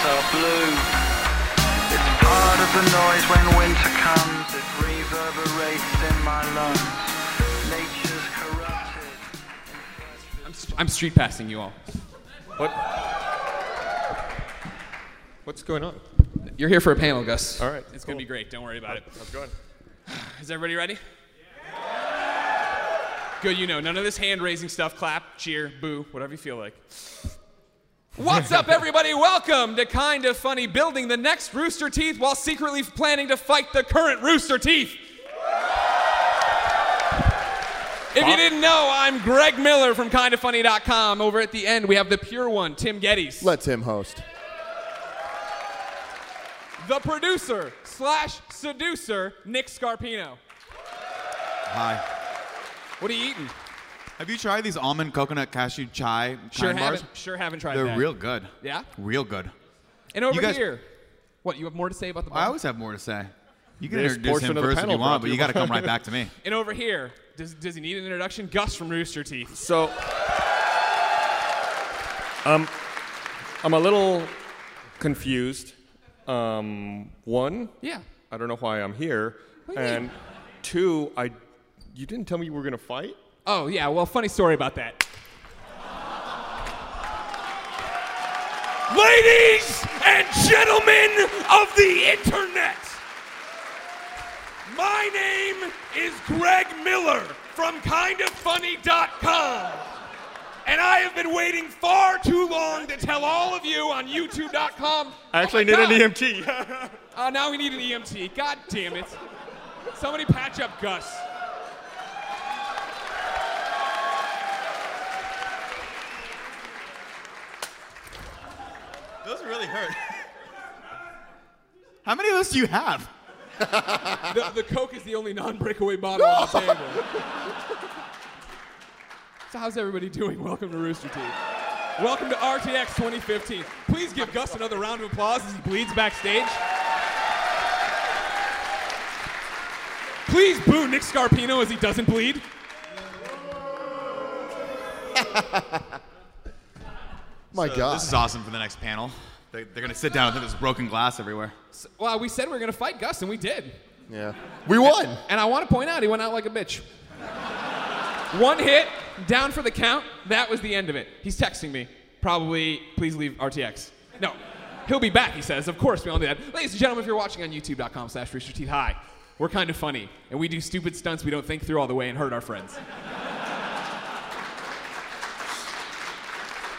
skies are blue. It's part of the noise when winter comes. It reverberates in my lungs. Nature's corrupted. I'm, st- I'm street passing you all. What? What's going on? You're here for a panel, Gus. All right, It's going to be great. Don't worry about it. How's it going? Is everybody ready? Good, you know, none of this hand raising stuff. Clap, cheer, boo, whatever you feel like. What's up, everybody? Welcome to Kind of Funny, building the next Rooster Teeth while secretly planning to fight the current Rooster Teeth. If you didn't know, I'm Greg Miller from kindoffunny.com. Over at the end, we have the pure one, Tim Gettys. Let Tim host. the producer slash seducer, Nick Scarpino. Hi. What are you eating? Have you tried these almond coconut cashew chai Sure kind bars? haven't, sure haven't tried them. They're that. real good. Yeah? Real good. And over You guys- here, what, you have more to say about the bar? I always have more to say. You can This introduce portion him of the first if panel you brought want, to but you you got to by- come right back to me. and over here, does, does he need an introduction? Gus from Rooster Teeth. So, um, I'm a little confused. Um, one, Yeah. I don't know why I'm here, What do you mean? and two, I, you didn't tell me you were gonna fight. Oh, yeah, well, funny story about that. Ladies and gentlemen of the internet, my name is Greg Miller from kindoffunny.com. And I have been waiting far too long to tell all of you on youtube.com. I oh actually Oh need an EMT. Oh, uh, now we need an EMT. God damn it. Somebody patch up Gus. Those really hurt. How many of those do you have? The, the Coke is the only non breakaway bottle on the table. So, how's everybody doing? Welcome to Rooster Teeth. Welcome to RTX 2015. Please give Gus another round of applause as he bleeds backstage. Please boo Nick Scarpino as he doesn't bleed. My God. This is awesome for the next panel. They, they're going to sit down and think there's broken glass everywhere. Well, we said we were going to fight Gus, and we did. yeah. We won. And I want to point out, he went out like a bitch. One hit, down for the count. That was the end of it. He's texting me. Probably, please leave RTX. No, he'll be back, he says. Of course, we all do that. Ladies and gentlemen, if you're watching on youtube.com slash Rooster Teeth, hi. We're kind of funny, and we do stupid stunts we don't think through all the way and hurt our friends.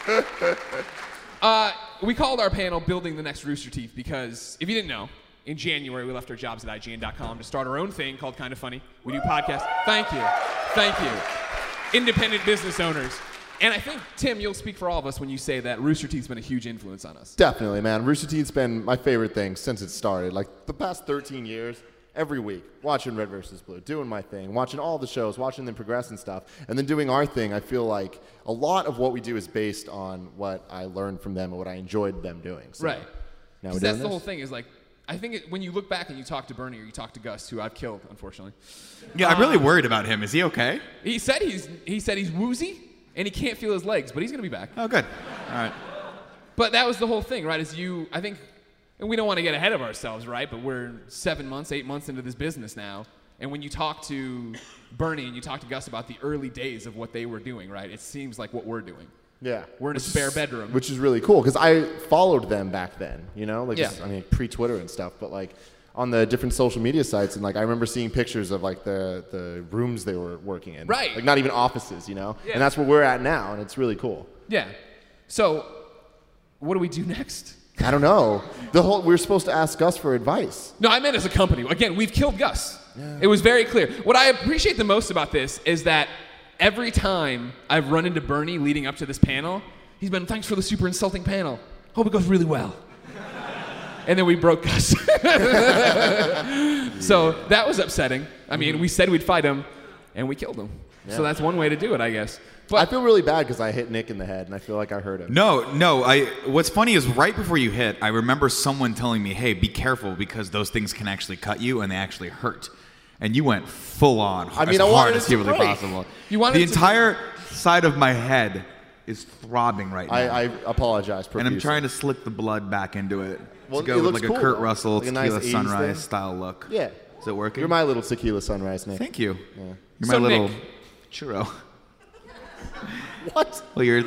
Uh, we called our panel Building the Next Rooster Teeth because, if you didn't know, in January we left our jobs at IGN.com to start our own thing called Kind of Funny. We do podcasts. Thank you. Thank you. Independent business owners. And I think, Tim, you'll speak for all of us when you say that Rooster Teeth's been a huge influence on us. Definitely, man. Rooster Teeth's been my favorite thing since it started. Like the past 13 years, every week, watching Red versus Blue, doing my thing, watching all the shows, watching them progress and stuff, and then doing our thing. I feel like a lot of what we do is based on what I learned from them and what I enjoyed them doing. So Right. Now 'Cause we're that's doing the whole thing is like, I think it, when you look back and you talk to Bernie or you talk to Gus, who I've killed, unfortunately, Yeah, I'm really um, worried about him. Is he okay? he said he's, he said he's woozy and he can't feel his legs, but he's going to be back. Oh, good. All right. But that was the whole thing, right? Is you, I think, and we don't want to get ahead of ourselves, right? But we're seven months, eight months into this business now. And when you talk to Bernie and you talk to Gus about the early days of what they were doing, right? It seems like what we're doing. Yeah. We're in a spare bedroom. Which is really cool because I followed them back then, you know? Like, Yeah. I mean, pre Twitter and stuff, but like on the different social media sites. And like, I remember seeing pictures of like the, the rooms they were working in. Right. Like, not even offices, you know? Yeah. And that's where we're at now, and it's really cool. Yeah. So, what do we do next? I don't know. The whole, we are supposed to ask Gus for advice. No, I meant as a company. Again, we've killed Gus. It was very clear. What I appreciate the most about this is that every time I've run into Bernie leading up to this panel, he's been, thanks for the super insulting panel. Hope it goes really well. and then we broke Gus. so that was upsetting. I mean, mm-hmm. we said we'd fight him, and we killed him. So that's one way to do it, I guess. But I feel really bad because I hit Nick in the head, and I feel like I hurt him. No, no. I. What's funny is right before you hit, I remember someone telling me, "Hey, be careful because those things can actually cut you and they actually hurt." And you went full on, I mean, as I wanted hard it as to humanly break. possible. You wanted the to- entire side of my head is throbbing right now. I, I apologize and. I'm trying to slick the blood back into it Well, to go it with looks like a cool, Kurt though. Russell Like a nice tequila 80s sunrise thing. style look. Yeah. Is it working? You're my little tequila sunrise, Nick. Thank you. You're my So, little Nick- churro. What? Well, you're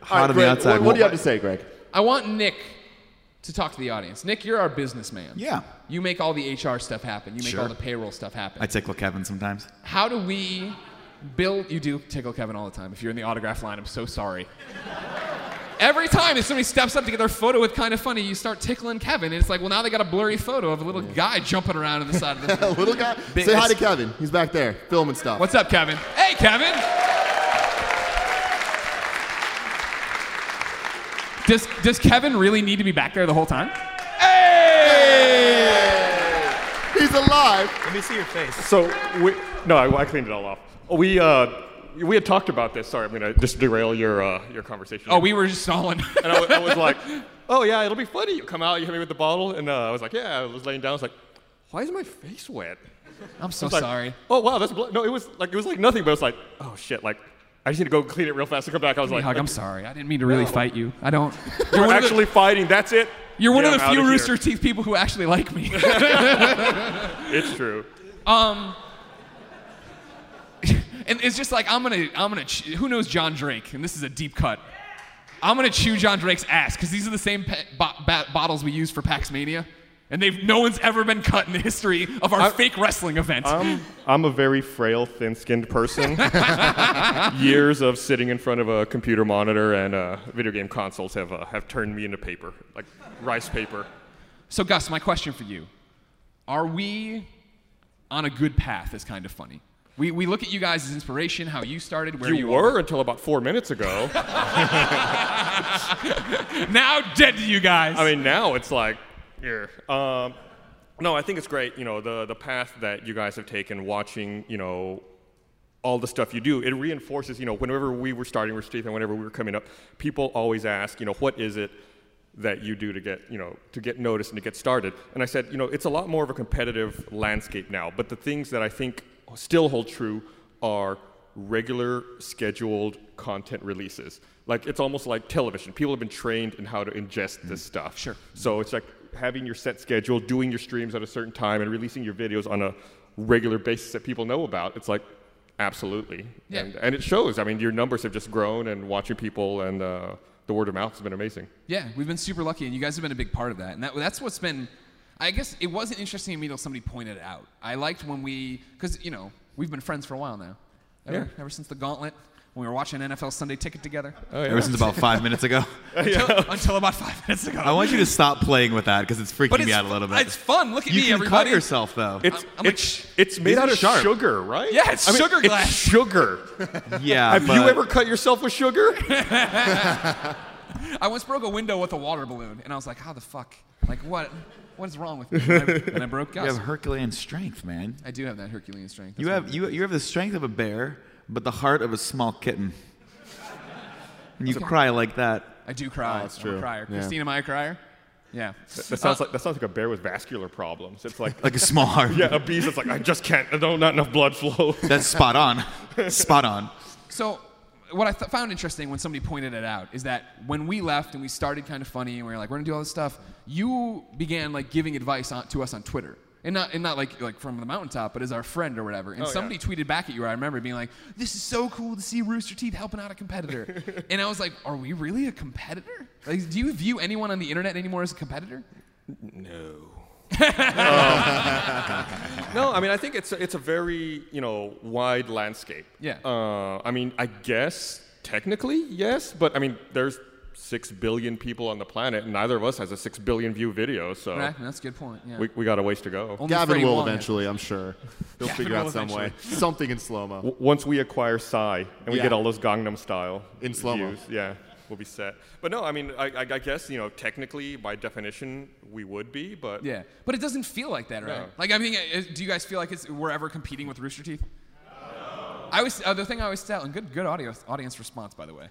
hot right, on the outside. What, what do you have to say, Greg? I want Nick to talk to the audience. Nick, you're our businessman. Yeah. You make all the HR stuff happen. You make Sure. all the payroll stuff happen. I tickle Kevin sometimes. How do we build? You do tickle Kevin all the time. If you're in the autograph line, I'm so sorry. Every time if somebody steps up to get their photo with kind of funny, you start tickling Kevin, and it's like, well, now they got a blurry photo of a little guy jumping around on the side of the. little guy. Big- Say hi to Kevin. He's back there filming stuff. What's up, Kevin? Hey, Kevin. Does Does Kevin really need to be back there the whole time? Hey! He's alive. Let me see your face. So we no, I, I cleaned it all off. We uh, we had talked about this. Sorry, I'm gonna just derail your uh, your conversation. Oh, we were just stalling. and I, I was like, oh yeah, it'll be funny. You come out, you hit me with the bottle, and uh, I was like, yeah. I was laying down. I was like, why is my face wet? I'm so I like, sorry. Oh wow, that's blood. No, it was like it was like nothing, but it was like, oh shit, like I just need to go clean it real fast and come back. I was Give me a like, hug. I'm sorry. I didn't mean to really No. fight you. I don't. You're one of the- actually fighting. That's it. You're one Get of the him few outta Rooster here. Teeth people who actually like me. It's true. Um, and it's just like I'm gonna, I'm gonna. Ch- who knows John Drake? And this is a deep cut. I'm gonna chew John Drake's ass because these are the same bo- ba- bottles we use for Pax Mania, and they've no one's ever been cut in the history of our fake wrestling event. I'm I'm a very frail, thin-skinned person. Years of sitting in front of a computer monitor and uh, video game consoles have uh, have turned me into paper, like rice paper. so Gus, my question for you: Are we on a good path? Is kind of funny. We, we look at you guys as inspiration, how you started, where You, you, were until about four minutes ago. Now dead to you guys. I mean, now it's like, here. Um, no, I think it's great. You know, the the path that you guys have taken, watching, you know, all the stuff you do, it reinforces. You know, whenever we were starting with Steve and whenever we were coming up, people always ask, you know, what is it that you do to get, you know, to get noticed and to get started? And I said, you know, it's a lot more of a competitive landscape now. But the things that I think still hold true are regular scheduled content releases. Like it's almost like television. People have been trained in how to ingest this stuff. Sure. So it's like having your set schedule, doing your streams at a certain time, and releasing your videos on a regular basis that people know about. It's like absolutely, Yeah. and, and it shows. I mean, your numbers have just grown, and watching people and uh, the word of mouth has been amazing. Yeah, we've been super lucky, and you guys have been a big part of that. And that, that's what's been, I guess it wasn't interesting to me until somebody pointed it out. I liked when we, because, you know, we've been friends for a while now. Ever, Yeah. ever since the gauntlet, when we were watching NFL Sunday Ticket together. oh Ever since about five minutes ago. until, until about five minutes ago. I want you to stop playing with that because it's freaking but me out a little bit. it's fun. Look at you me, can everybody. cut yourself though. It's I'm like, it's, it's made out of sharp. sugar, right? Yeah, it's I mean, sugar glass. It's sugar. yeah. have you ever cut yourself with sugar? I once broke a window with a water balloon, and I was like, how the fuck? Like, what? What is wrong with me? And I, and I broke You Gus. have Herculean strength, man. I do have that Herculean strength. You have you you have the strength of a bear, but the heart of a small kitten. And you cry like that. I do cry. Oh, that's I'm true. a crier. Yeah. Christine, am I a crier? Yeah. That sounds like that sounds like a bear with vascular problems. It's like Like a small heart. yeah, a beast that's like I just can't. I don't not enough blood flow. That's spot on. spot on. So, what I th- found interesting when somebody pointed it out is that when we left and we started kind of funny and we were like, we're gonna do all this stuff, you began like giving advice on, to us on Twitter. And not, and not like, like from the mountaintop, but as our friend or whatever. And Oh, yeah. somebody tweeted back at you, I remember being like, this is so cool to see Rooster Teeth helping out a competitor. and I was like, are we really a competitor? Like, do you view anyone on the internet anymore as a competitor? No. no, I mean I think it's a, it's a very you know wide landscape. Yeah. Uh, I mean I guess technically yes, but I mean there's six billion people on the planet, and neither of us has a six billion view video, so Right? That's a good point. Yeah. we, we got a ways to go. Only Gavin will Wong eventually, I'm sure. He'll Gavin figure out will some way. Something in slow mo. W- once we acquire Psy and we Yeah. get all those Gangnam style In slow-mo. yeah, we'll be set. But no, I mean I, I, I guess you know technically by definition we would be, but Yeah, but it doesn't feel like that, right? No. Like I mean, uh, do you guys feel like it's, we're ever competing with Rooster Teeth? I was uh, the thing I always tell, and good good audience audience response by the way.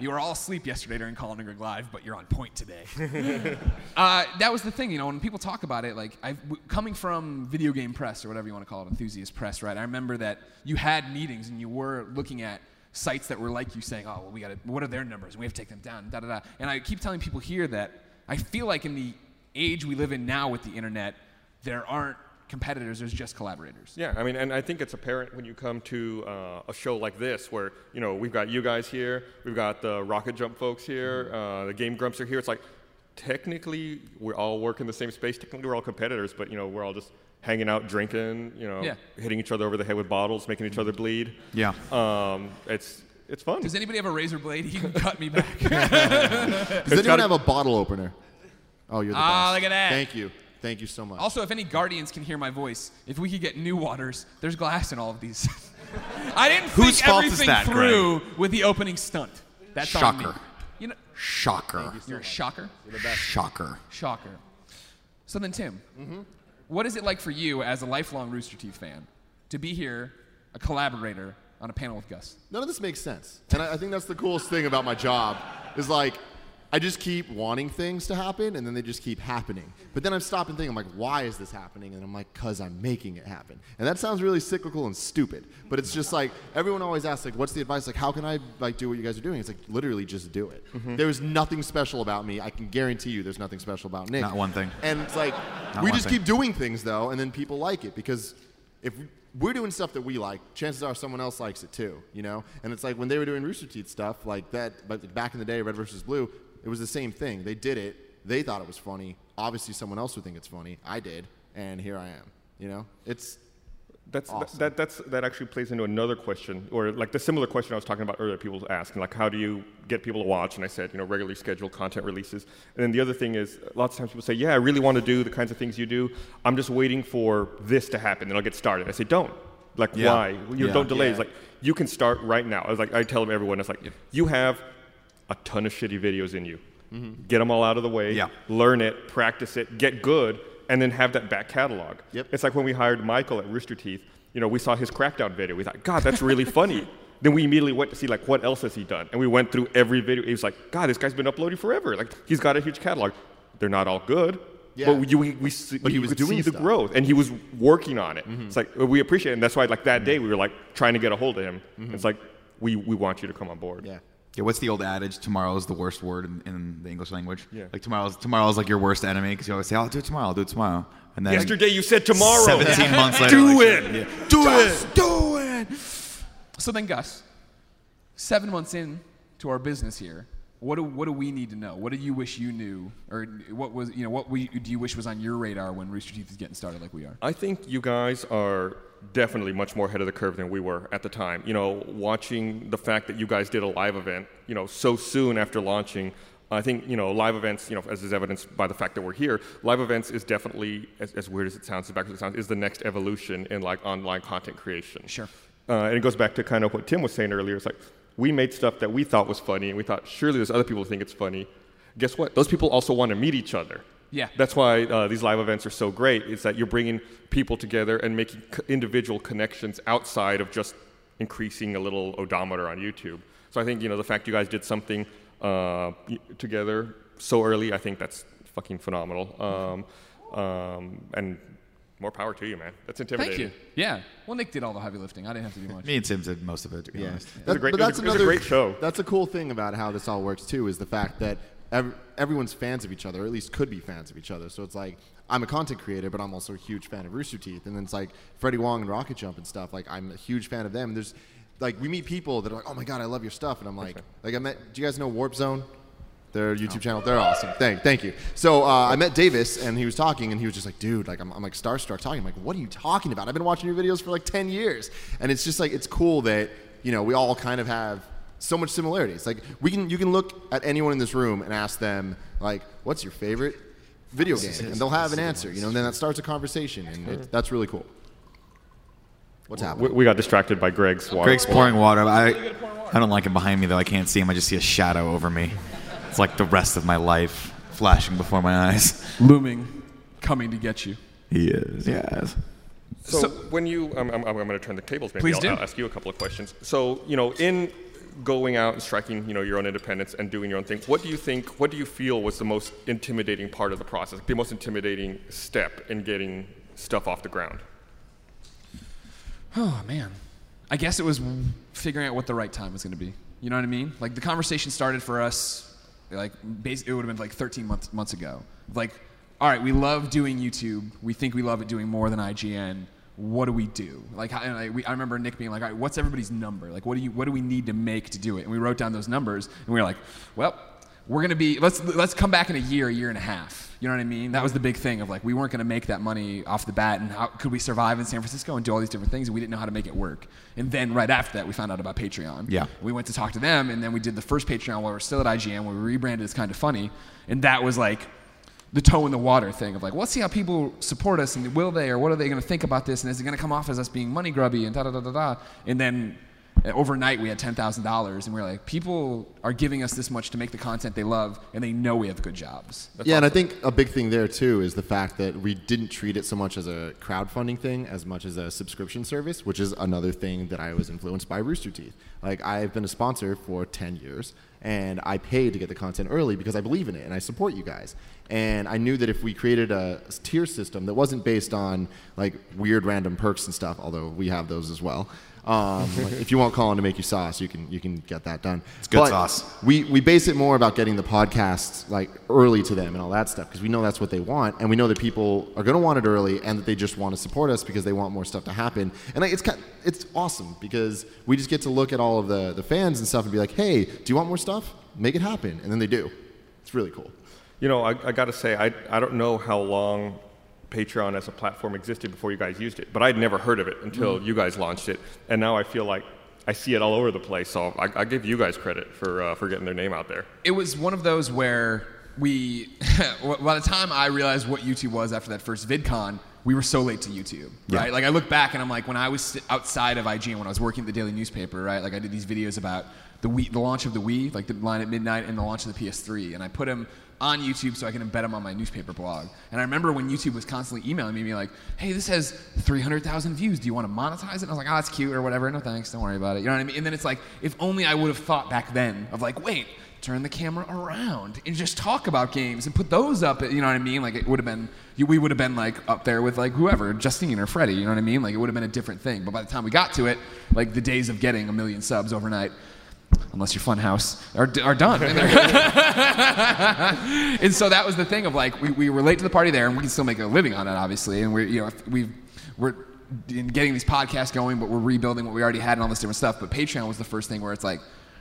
You were all asleep yesterday during Colin and Greg Live, but you're on point today. uh, that was the thing, you know, when people talk about it, like I, w- coming from video game press or whatever you want to call it, enthusiast press, right? I remember that you had meetings and you were looking at sites that were like you saying, oh, well, we got to, what are their numbers? We have to take them down, da da da. And I keep telling people here that I feel like in the age we live in now with the internet, there aren't competitors, there's just collaborators. Yeah, I mean, and I think it's apparent when you come to uh, a show like this, where you know we've got you guys here, we've got the Rocket Jump folks here, uh, the Game Grumps are here. It's like technically we're all working the same space. Technically we're all competitors, but you know we're all just hanging out, drinking, you know, Yeah. hitting each other over the head with bottles, making each other bleed. Yeah. Um, it's it's fun. Does anybody have a razor blade? He can cut me back. Does anyone gotta- have a bottle opener? Oh, you're the Ah, best. look at that. Thank you. Thank you so much. also, if any guardians can hear my voice, if we could get new waters, there's glass in all of these. I didn't Whose think fault is everything that, Greg? through with the opening stunt. That's on me. Shocker. You know, Shocker. you're a shocker. Shocker. Shocker. So then, Tim, Mm-hmm. what is it like for you as a lifelong Rooster Teeth fan to be here, a collaborator on a panel with Gus? None of this makes sense. And I, I think that's the coolest thing about my job is like, I just keep wanting things to happen and then they just keep happening. But then I stop and thinking, I'm like, why is this happening? And I'm like, because I'm making it happen. And that sounds really cyclical and stupid. But it's just like, everyone always asks, like, what's the advice? Like, how can I like do what you guys are doing? It's like, literally just do it. Mm-hmm. There is nothing special about me. I can guarantee you there's nothing special about Nick. Not one thing. And it's like, Not we just thing. keep doing things though, and then people like it because if we're doing stuff that we like, chances are someone else likes it too, you know. And it's like when they were doing Rooster Teeth stuff like that, but back in the day, Red versus Blue, it was the same thing. They did it. They thought it was funny. Obviously, someone else would think it's funny. I did, and here I am. You know, it's That's Awesome. that that's that actually plays into another question, or like the similar question I was talking about earlier. People ask, like, how do you get people to watch? And I said, you know, regularly scheduled content releases. And then the other thing is, lots of times people say, yeah, I really want to do the kinds of things you do. I'm just waiting for this to happen, then I'll get started. I say, don't. Like, Yeah. why? You Yeah. don't delay. It's like you can start right now. I was like, I tell everyone, it's like, you have a ton of shitty videos in you. Mm-hmm. Get them all out of the way. Yeah. Learn it, practice it, get good, and then have that back catalog. Yep. It's like when we hired Michael at Rooster Teeth. You know, we saw his Crackdown video. We thought, God, that's really funny. Then we immediately went to see like what else has he done, and we went through every video. He was like, God, this guy's been uploading forever. Like he's got a huge catalog. They're not all good. Yeah. But we, we, we But he was doing see the stuff. growth, and he was working on it. Mm-hmm. It's like we appreciate it, and that's why like that mm-hmm. day we were like trying to get a hold of him. It's like we, we want you to come on board. yeah. Yeah, what's the old adage? Tomorrow is the worst word in, in the English language. Yeah. Like tomorrow's tomorrow's like your worst enemy because you always say, "Oh, I'll do it tomorrow. I'll do it tomorrow." And then Yesterday you said tomorrow. 17 months later, Do like, it. yeah. Do Just it. do it. So then, Gus, seven months in to our business here, what do, what do we need to know? What do you wish you knew, or what was you know what we, do you wish was on your radar when Rooster Teeth is getting started like we are? I think you guys are definitely much more ahead of the curve than we were at the time. You know, watching the fact that you guys did a live event, you know, so soon after launching. I think you know live events. You know, as is evidenced by the fact that we're here, live events is definitely, as, as weird as it sounds, as backwards as it sounds, is the next evolution in like online content creation. Sure. Uh, and it goes back to kind of what Tim was saying earlier. It's like we made stuff that we thought was funny, and we thought surely there's other people who think it's funny. Guess what? Those people also want to meet each other. Yeah. That's why uh, these live events are so great. Is that you're bringing people together and making c- individual connections outside of just increasing a little odometer on YouTube. So I think you know the fact you guys did something uh, together so early, I think that's fucking phenomenal. Um, um, and more power to you, man. That's intimidating. Thank you. Yeah. Well, Nick did all the heavy lifting. I didn't have to do much. Me and Tim did most of it. To be Yeah, honest. was a great- but it was that's a- it was a another great show. That's a cool thing about how this all works too. Is the fact that ev- everyone's fans of each other, or at least could be fans of each other. So it's like I'm a content creator, but I'm also a huge fan of Rooster Teeth, and then it's like Freddie Wong and Rocket Jump and stuff. Like I'm a huge fan of them. There's like we meet people that are like, oh my god, I love your stuff, and I'm like, like I met. Do you guys know Warp Zone? Their YouTube channel, they're awesome. Thank, thank you. So uh, I met Davis, and he was talking, and he was just like, "Dude, like I'm, I'm like starstruck talking. I'm like, what are you talking about? I've been watching your videos for like 10 years, and it's just like it's cool that you know we all kind of have so much similarities. Like we can, you can look at anyone in this room and ask them like, "What's your favorite video game?" And they'll have an answer. You know, and then that starts a conversation, and it, that's really cool. What's We, happening? we got distracted by Greg's water. Greg's pouring water. I, I don't like him behind me though. I can't see him. I just see a shadow over me. It's like the rest of my life flashing before my eyes. Looming, coming to get you. He is. Yes. So, So- when you, I'm, I'm, I'm going to turn the tables. Maybe Please I'll, do. I'll ask you a couple of questions. So, you know, in going out and striking, you know, your own independence and doing your own thing, what do you think? What do you feel was the most intimidating part of the process? The most intimidating step in getting stuff off the ground? Oh man. I guess it was figuring out what the right time was going to be. You know what I mean? Like the conversation started for us, like it would have been like 13 months months ago. Like, all right, we love doing YouTube. We think we love it doing more than IGN. What do we do? Like, I, we, I remember Nick being like, all right, what's everybody's number? Like, what do you what do we need to make to do it? And we wrote down those numbers, and we were like, well, we're gonna be let's let's come back in a year, a year and a half. You know what I mean? That was the big thing of like we weren't gonna make that money off the bat, and how could we survive in San Francisco and do all these different things? And we didn't know how to make it work. And then right after that, we found out about Patreon. Yeah. We went to talk to them, and then we did the first Patreon while we were still at IGN, where we rebranded as kind of funny, and that was like the toe in the water thing of like, let's see how people support us, and will they, or what are they going to think about this, and is it going to come off as us being money grubby, and da da da da da, and then overnight we had ten thousand dollars, and we are like, people are giving us this much to make the content they love, and they know we have good jobs. yeah, and I think a big thing there too is the fact that we didn't treat it so much as a crowdfunding thing as much as a subscription service, which is another thing that I was influenced by Rooster Teeth. Like I've been a sponsor for 10 years and I paid to get the content early because I believe in it and I support you guys. And I knew that if we created a tier system that wasn't based on like weird random perks and stuff, although we have those as well. Um, like, if you want Colin to make you sauce, you can you can get that done. It's good sauce. We we base it more about getting the podcasts like early to them and all that stuff because we know that's what they want, and we know that people are going to want it early, and that they just want to support us because they want more stuff to happen. And like, it's kind, it's awesome because we just get to look at all of the the fans and stuff and be like, hey, do you want more stuff? Make it happen, and then they do. It's really cool. You know, I, I got to say, I, I don't know how long Patreon as a platform existed before you guys used it, but I'd never heard of it until you guys launched it, and now I feel like I see it all over the place. So I, I give you guys credit for uh, for getting their name out there. it was one of those where we, by the time I realized what YouTube was after that first VidCon, we were so late to YouTube, right? Like I look back and I'm like, when I was outside of IGN, when I was working at the daily newspaper, right? Like I did these videos about the Wii, the launch of the Wii, like the line at midnight, and the launch of the PS3, and I put them on YouTube so I can embed them on my newspaper blog. And I remember when YouTube was constantly emailing me, being like, "Hey, this has 300,000 views. Do you want to monetize it?" And I was like, ah, "Oh, that's cute or whatever. No thanks. Don't worry about it." You know what I mean? And then it's like, if only I would have thought back then of like, wait turn the camera around and just talk about games and put those up. You know what I mean? Like it would have been, we would have been like up there with like whoever, Justine or Freddie. You know what I mean? Like it would have been a different thing. But by the time we got to it, like the days of getting a million subs overnight. Unless you're Funhaus, are, are done. And, and so that was the thing of like we, we were late to the party there, and we can still make a living on it, obviously. And we're you know we've we're in getting these podcasts going, but we're rebuilding what we already had and all this different stuff. But Patreon was the first thing where it's like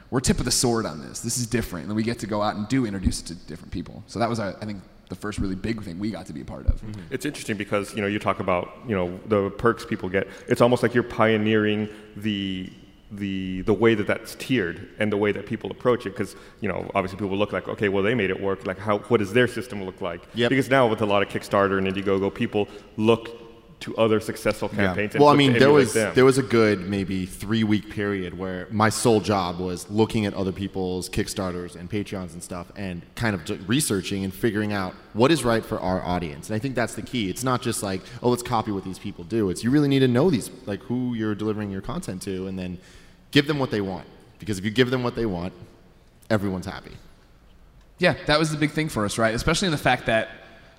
we're tip of the sword on this. This is different, and we get to go out and do introduce it to different people. So that was, uh, I think, the first really big thing we got to be a part of. It's interesting because you know you talk about you know the perks people get. It's almost like you're pioneering the the the way that that's tiered and the way that people approach it because you know obviously people look like okay well they made it work like how what does their system look like Yep. because now with a lot of Kickstarter and Indiegogo people look to other successful campaigns and Well, I mean, there was them. there was a good maybe three week period where my sole job was looking at other people's Kickstarters and Patreons and stuff, and kind of researching and figuring out what is right for our audience. And I think that's the key. It's not just like, oh, let's copy what these people do. It's you really need to know these, like who you're delivering your content to, and then give them what they want. Because if you give them what they want, everyone's happy. Yeah, that was the big thing for us, right? Especially in the fact that,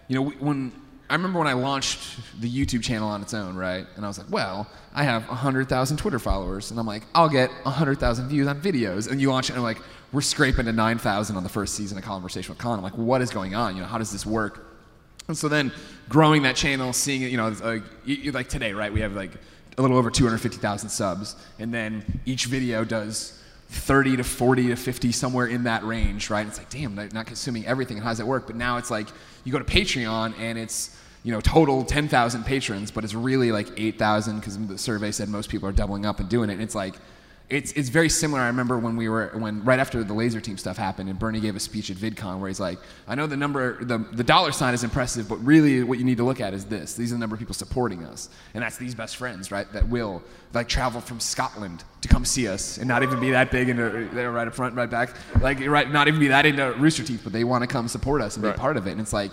you know, when I remember when I launched the YouTube channel on its own, right? And I was like, well, I have 100,000 Twitter followers. And I'm like, I'll get 100,000 views on videos. And you launch it, and I'm like, we're scraping to 9,000 on the first season of Conversation with Colin. I'm like, what is going on? You know, how does this work? And so then growing that channel, seeing it, you know, like, like today, right? We have like a little over 250,000 subs. And then each video does 30 to 40 to 50, somewhere in that range, right? It's like, damn, they're not consuming everything. How does it work? But now it's like, you go to Patreon and it's, you know, total 10,000 patrons, but it's really like 8,000 because the survey said most people are doubling up and doing it. And it's like, it's, it's very similar. I remember when we were when right after the Lazer Team stuff happened, and Bernie gave a speech at VidCon where he's like, "I know the number, the, the dollar sign is impressive, but really what you need to look at is this. These are the number of people supporting us, and that's these best friends, right? That will like travel from Scotland to come see us, and not even be that big into they're right up front, right back, like right, not even be that into Rooster Teeth, but they want to come support us and be Right. part of it. And it's like,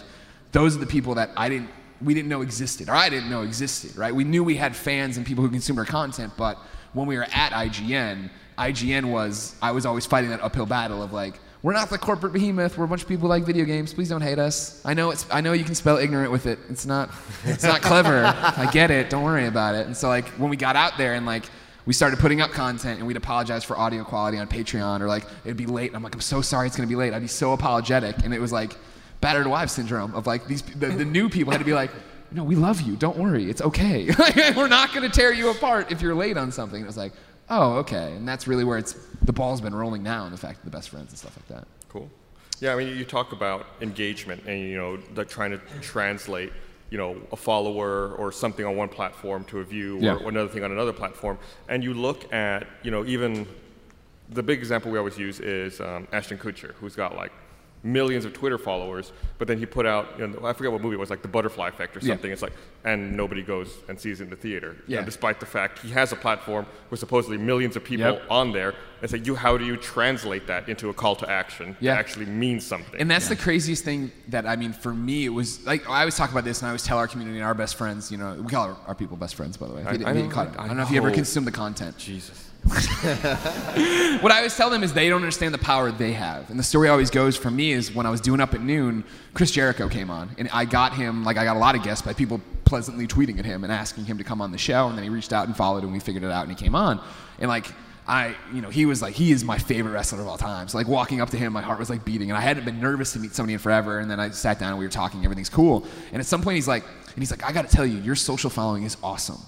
those are the people that I didn't, we didn't know existed, or I didn't know existed, right? We knew we had fans and people who consume our content, but when we were at IGN, IGN was, I was always fighting that uphill battle of like, we're not the corporate behemoth. We're a bunch of people who like video games. Please don't hate us. I know it's. I know you can spell ignorant with it. It's not. It's not clever. I get it. Don't worry about it. And so like when we got out there and like we started putting up content and we'd apologize for audio quality on Patreon or like it'd be late. And I'm like, I'm so sorry it's gonna be late. I'd be so apologetic. And it was like battered wives syndrome of like these the, the new people had to be like, no, we love you. Don't worry. It's okay. We're not gonna tear you apart if you're late on something. And it was like, oh, okay. And that's really where it's the ball's been rolling now in the fact of the best friends and stuff like that. Cool. Yeah, I mean, you talk about engagement and you know, like trying to translate, you know, a follower or something on one platform to a view Yeah. or another thing on another platform, and you look at, you know, even the big example we always use is um, Ashton Kutcher, who's got like millions of Twitter followers, but then he put out, you know, I forget what movie it was, like The Butterfly Effect or Yeah. something. It's like, and nobody goes and sees it in the theater. You know, despite the fact he has a platform with supposedly millions of people Yep. on there. It's like, you, how do you translate that into a call to action Yeah. that actually means something? And that's the craziest thing that I mean for me it was like I always talk about this and I always tell our community and our best friends, you know, we call our, our people best friends by the way. If I- you didn't- I if you didn't know. I I don't know if you ever consume the content. Jesus. What I always tell them is they don't understand the power they have. And the story always goes for me is when I was doing up at noon, Chris Jericho came on. And I got him, like, I got a lot of guests by people pleasantly tweeting at him and asking him to come on the show. And then he reached out and followed and we figured it out and he came on. And, like, I, you know, he was like, he is my favorite wrestler of all time. So, like, walking up to him, my heart was like beating. And I hadn't been nervous to meet somebody in forever. And then I sat down and we were talking, everything's cool. And at some point, he's like, and he's like, I got to tell you, your social following is awesome.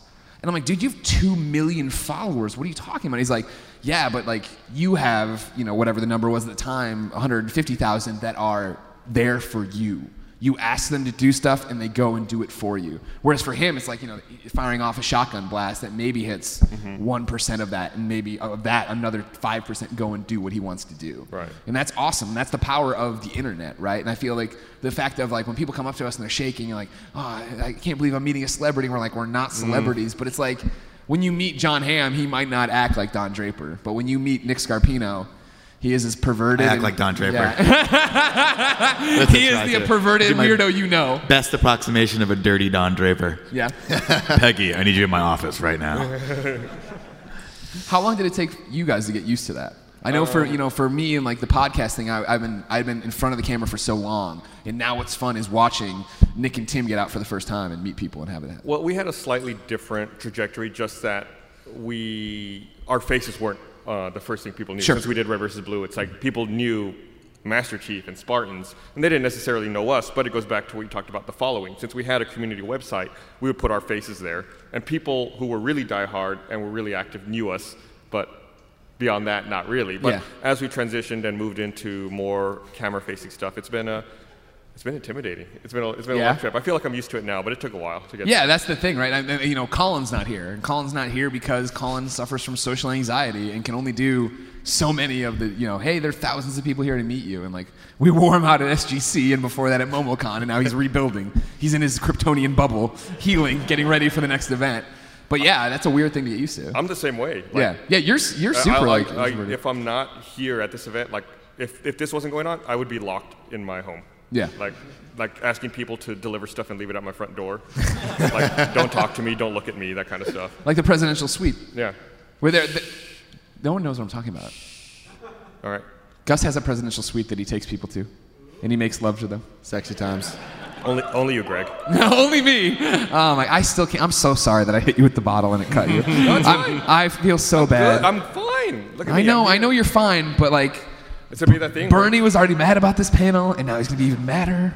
And I'm like, dude, you have two million followers. What are you talking about? He's like, yeah, but like you have, you know, whatever the number was at the time, 150,000 that are there for you. You ask them to do stuff and they go and do it for you. Whereas for him, it's like, you know, firing off a shotgun blast that maybe hits Mm-hmm. 1% of that and maybe of that another 5% go and do what he wants to do. Right. And that's awesome. That's the power of the internet, right? And I feel like the fact of like when people come up to us and they're shaking, you're like, oh, I I can't believe I'm meeting a celebrity. And we're like, we're not celebrities. But it's like when you meet Jon Hamm, he might not act like Don Draper. But when you meet Nick Scarpino, he is as perverted. I act and- like Don Draper. Yeah. he is the to. perverted weirdo you know. Best approximation of a dirty Don Draper. Yeah. Peggy, I need you in my office right now. How long did it take you guys to get used to that? I know for you know for me and like the podcast thing, I, I've been I've been in front of the camera for so long, and now what's fun is watching Nick and Tim get out for the first time and meet people and have it happen. Well, we had a slightly different trajectory, just that we our faces weren't uh, the first thing people knew. Sure. Since we did Red versus Blue, it's like people knew Master Chief and Spartans, and they didn't necessarily know us. But it goes back to what you talked about the following. Since we had a community website, we would put our faces there, and people who were really diehard and were really active knew us, but. Beyond that, not really. But Yeah. as we transitioned and moved into more camera-facing stuff, it's been a, it's been intimidating. It's been a, it's been a Yeah. long trip. I feel like I'm used to it now, but it took a while to get. Yeah, that's the thing, right? I, you know, Colin's not here, and Colin's not here because Colin suffers from social anxiety and can only do so many of the, you know, hey, there are thousands of people here to meet you, and like we wore him out at SGC and before that at MomoCon, and now he's rebuilding. He's in his Kryptonian bubble, healing, getting ready for the next event. But yeah, that's a weird thing to get used to. I'm the same way. Like, yeah, yeah, you're you're super I, like. like, I- introverted. if I'm not here at this event, like if, if this wasn't going on, I would be locked in my home. Yeah. Like like asking people to deliver stuff and leave it at my front door. like don't talk to me, don't look at me, that kind of stuff. like the presidential suite, Yeah. where there, the, no one knows what I'm talking about. All right. Gus has a presidential suite that he takes people to, and he makes love to them. Sexy times. Only only you, Greg. No, only me. Oh my! I still can't. I'm so sorry that I hit you with the bottle and it cut you. I'm- I feel so bad. I'm fine. Look at I me. know. I'm I know you're fine, but like It's gonna be that thing. Bernie was already mad about this panel, and now he's gonna be even madder.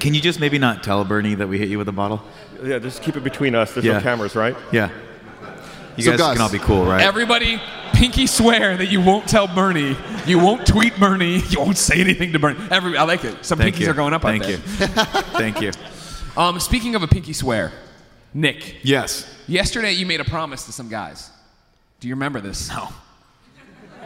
Can you just maybe not tell Bernie that we hit you with a bottle? Yeah, just keep it between us. There's Yeah. no cameras, right? Yeah. You So guys Gus- can all be cool, right? Everybody, pinky swear that you won't tell Bernie, you won't tweet Bernie, you won't say anything to Bernie. Every, I like it. Some Thank pinkies you. are going up. On that. Thank out you. there. Thank you. Um, speaking of a pinky swear, Nick, Yes. yesterday you made a promise to some guys. Do you remember this? No.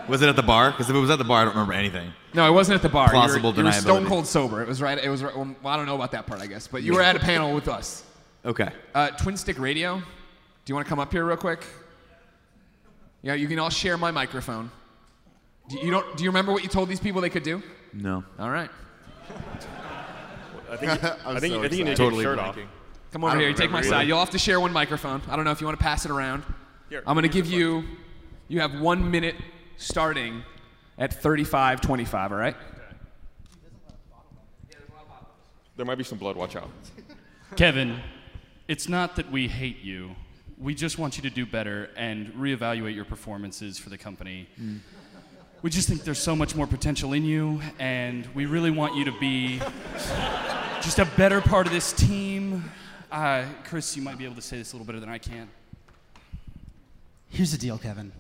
Was it at the bar? Because if it was at the bar, I don't remember anything. No, it wasn't at the bar. Plausible you were, you were stone cold sober. It was right. It was. right- Well, I don't know about that part, I guess. But you were at a panel with us. Okay. Uh, Twin Stick Radio. Do you want to come up here real quick? Yeah, you can all share my microphone. Do you don't? Do you remember what you told these people they could do? No. All right, I think you, I'm think, so I think you need to Totally take your shirt off. come over here. You take my remember side. You'll have to share one microphone. I don't know if you want to pass it around. Here. I'm going to give you. You have one minute starting at 35:25. All right. There might be some blood. Watch out. Kevin, it's not that we hate you, we just want you to do better and reevaluate your performances for the company. We just think there's so much more potential in you, and we really want you to be just a better part of this team. Uh, Chris, you might be able to say this a little better than I can. Here's the deal, Kevin.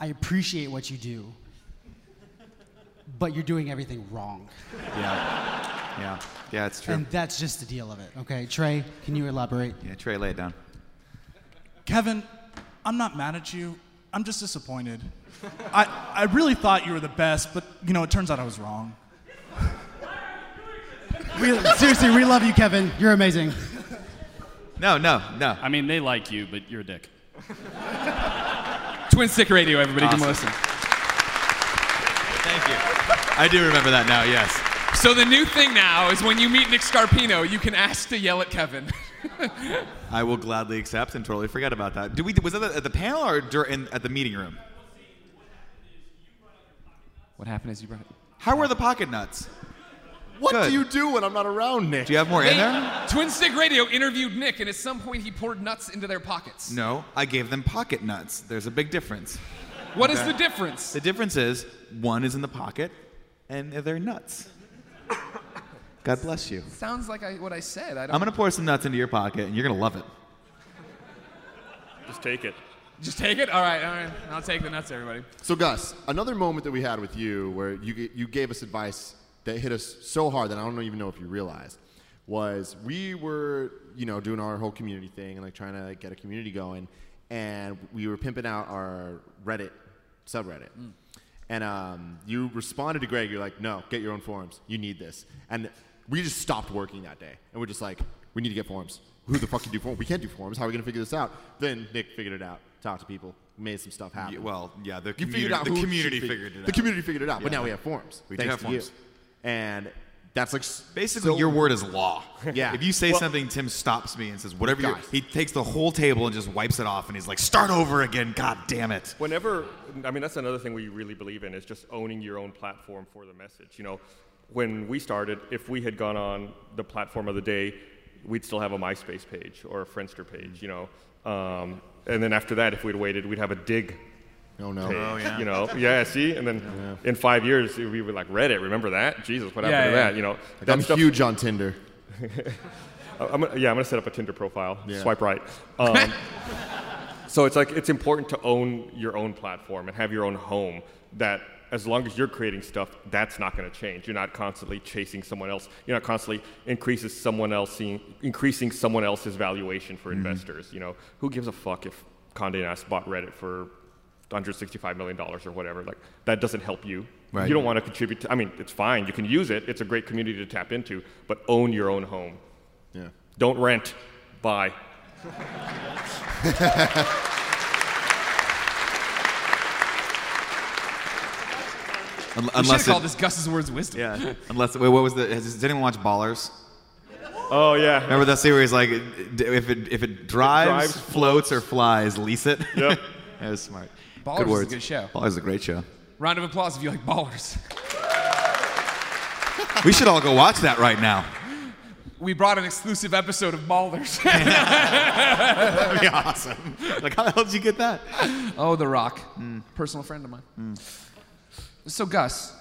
I appreciate what you do, but you're doing everything wrong. Yeah. Yeah. Yeah, it's true. And that's just the deal of it, okay? Trey, can you elaborate? yeah, Trey, lay it down. Kevin, I'm not mad at you. I'm just disappointed. I, I really thought you were the best, but you know, it turns out I was wrong. We, seriously, we love you, Kevin. You're amazing. No, no, no. I mean, they like you, but you're a dick. Twin Stick Radio, everybody, come listen. Thank you. I do remember that now, yes. So the new thing now is when you meet Nick Scarpino, you can ask to yell at Kevin. I will gladly accept and totally forget about that. Did we, was that at the panel or dur- in, at the meeting room? what happened is you brought it. How were the pocket nuts? What Good. do you do when I'm not around, Nick? Do you have more in there? Twin Stick Radio interviewed Nick, and at some point he poured nuts into their pockets. No, I gave them pocket nuts. There's a big difference. What is Okay. the difference? The difference is one is in the pocket and they're nuts. God bless you. Sounds like I, what I said. I don't. I'm going to pour some nuts into your pocket and you're going to love it. Just take it. just take it. All right, all right. I'll take the nuts, everybody. So, Gus, another moment that we had with you where you, g- you gave us advice that hit us so hard that I don't even know if you realized was we were, you know, doing our whole community thing and like trying to like, get a community going, and we were pimping out our Reddit subreddit. And um, you responded to Greg. You're like, "No, get your own forums. You need this." And we just stopped working that day, and we're just like, "We need to get forums. Who the fuck can do forums? We can't do forums. How are we gonna figure this out?" Then Nick figured it out. Talked to people, made some stuff happen. Yeah, well, yeah, the You community, figured out the community fig- figured it out. The community figured it out, but now we have forums. We do have forums. You. And that's like Basically, so- your word is law. Yeah. If you say Well- something, Tim stops me and says, whatever you Guys. He takes the whole table and just wipes it off and he's like, start over again. God damn it. Whenever, I mean, that's another thing we really believe in is just owning your own platform for the message. You know, when we started, if we had gone on the platform of the day, we'd still have a MySpace page or a Friendster page. You know, um, and then after that, if we'd waited, we'd have a Digg Oh no. page. You know, yeah. See, and then in five years, we were like Reddit. Remember that? Jesus, what happened Yeah, to that? You know, Like, that I'm stuff- huge on Tinder. I'm gonna, yeah, I'm gonna set up a Tinder profile. Yeah. Swipe right. Um, so it's like it's important to own your own platform and have your own home. That as long as you're creating stuff, that's not going to change. You're not constantly chasing someone else. You're not constantly increases someone else seeing, increasing someone else's valuation for Mm-hmm. investors. You know, who gives a fuck if Condé Nast bought Reddit for 165 million dollars or whatever? Like that doesn't help you. Right. You don't want to contribute. To, I mean, it's fine. You can use it. It's a great community to tap into, but own your own home. Yeah. Don't rent, buy. Un- We should have unless called it, this Gus's words of wisdom. yeah. Unless wait, what was the? Has, does anyone watch Ballers? Oh yeah. Remember that series? Like, if it if it drives, drives, floats, or flies, lease it. Yep. that was smart. Ballers good is a words. good show. Ballers is a great show. Round of applause if you like ballers. We should all go watch that right now. We brought an exclusive episode of Ballers. That'd be awesome. Like, how the hell did you get that? oh, The Rock, hmm. personal friend of mine. Hmm. So Gus,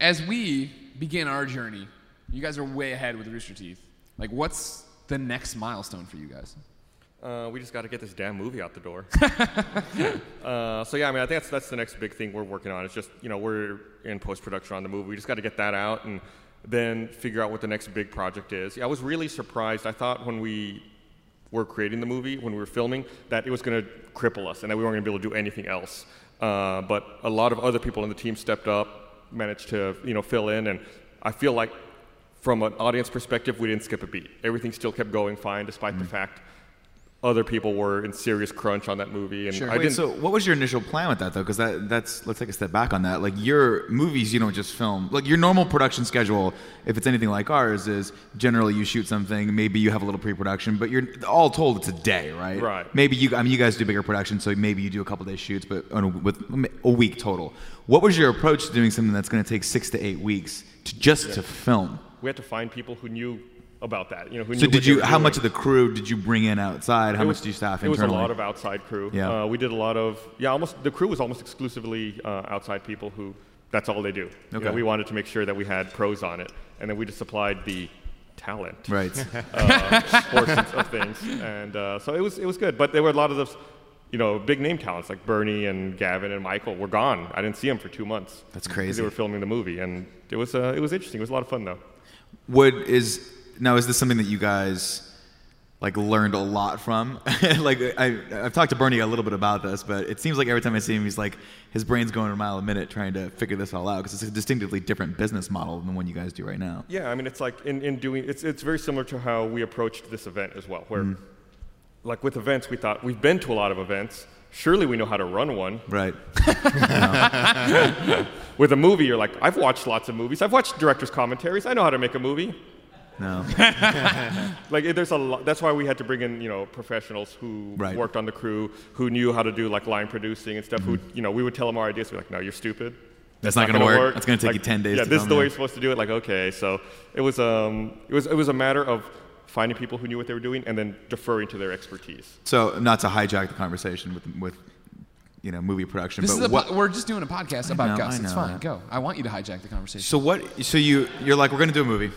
as we begin our journey, you guys are way ahead with Rooster Teeth. Like, what's the next milestone for you guys? Uh, we just got to get this damn movie out the door. uh, so yeah, I mean, I think that's that's the next big thing we're working on. It's just you know we're in post production on the movie. We just got to get that out and then figure out what the next big project is. Yeah, I was really surprised. I thought when we were creating the movie, when we were filming, that it was going to cripple us and that we weren't going to be able to do anything else. Uh, but a lot of other people in the team stepped up, managed to you know fill in, and I feel like from an audience perspective, we didn't skip a beat. Everything still kept going fine, despite the fact other people were in serious crunch on that movie. And I Wait, didn't. so what was your initial plan with that though? Because that, that's let's take a step back on that. Like your movies, you don't just film. Like your normal production schedule, if it's anything like ours, is generally you shoot something, maybe you have a little pre-production, but you're all told it's a day, right? Right. Maybe you. I mean, you guys do bigger production, so maybe you do a couple days shoots, but on a, with a week total. What was your approach to doing something that's going to take six to eight weeks to just to film? we had to find people who knew about that. You know, who So did you? How doing. much of the crew did you bring in outside? How It much was- do you staff It was a lot of outside crew. Yeah. Uh, we did a lot of yeah, almost the crew was almost exclusively uh, outside people who that's all they do. You know, Okay. we wanted to make sure that we had pros on it, and then we just supplied the talent Right. uh, portions of things, and uh, so it was it was good. But there were a lot of those. You know, big name talents like Bernie and Gavin and Michael were gone. I didn't see them for two months. That's crazy. They were filming the movie, and it was uh, it was interesting. It was a lot of fun though. Would is now is this something that you guys like learned a lot from? like I I've talked to Bernie a little bit about this, but it seems like every time I see him, he's like his brain's going a mile a minute trying to figure this all out because it's a distinctively different business model than the one you guys do right now. Yeah, I mean, it's like in, in doing it's it's very similar to how we approached this event as well. Where, Mm. like with events, we thought we've been to a lot of events. Surely we know how to run one. Right. With a movie, you're like, I've watched lots of movies. I've watched directors' commentaries. I know how to make a movie. No. Like there's a lot. That's why we had to bring in you know professionals who Right. worked on the crew, who knew how to do like line producing and stuff. Who Mm-hmm. you know we would tell them our ideas. We're like, no, you're stupid. That's not gonna work. That's gonna take Like, you 10 days Yeah, to this is the way you're supposed to do it. Like, okay, so it was um it was it was a matter of finding people who knew what they were doing and then deferring to their expertise. So not to hijack the conversation with with you know movie production, This but is a what? po- we're just doing a podcast about know, Gus. It's fine. that. Go. I want you to hijack the conversation. So what? So you you're like we're gonna do a movie.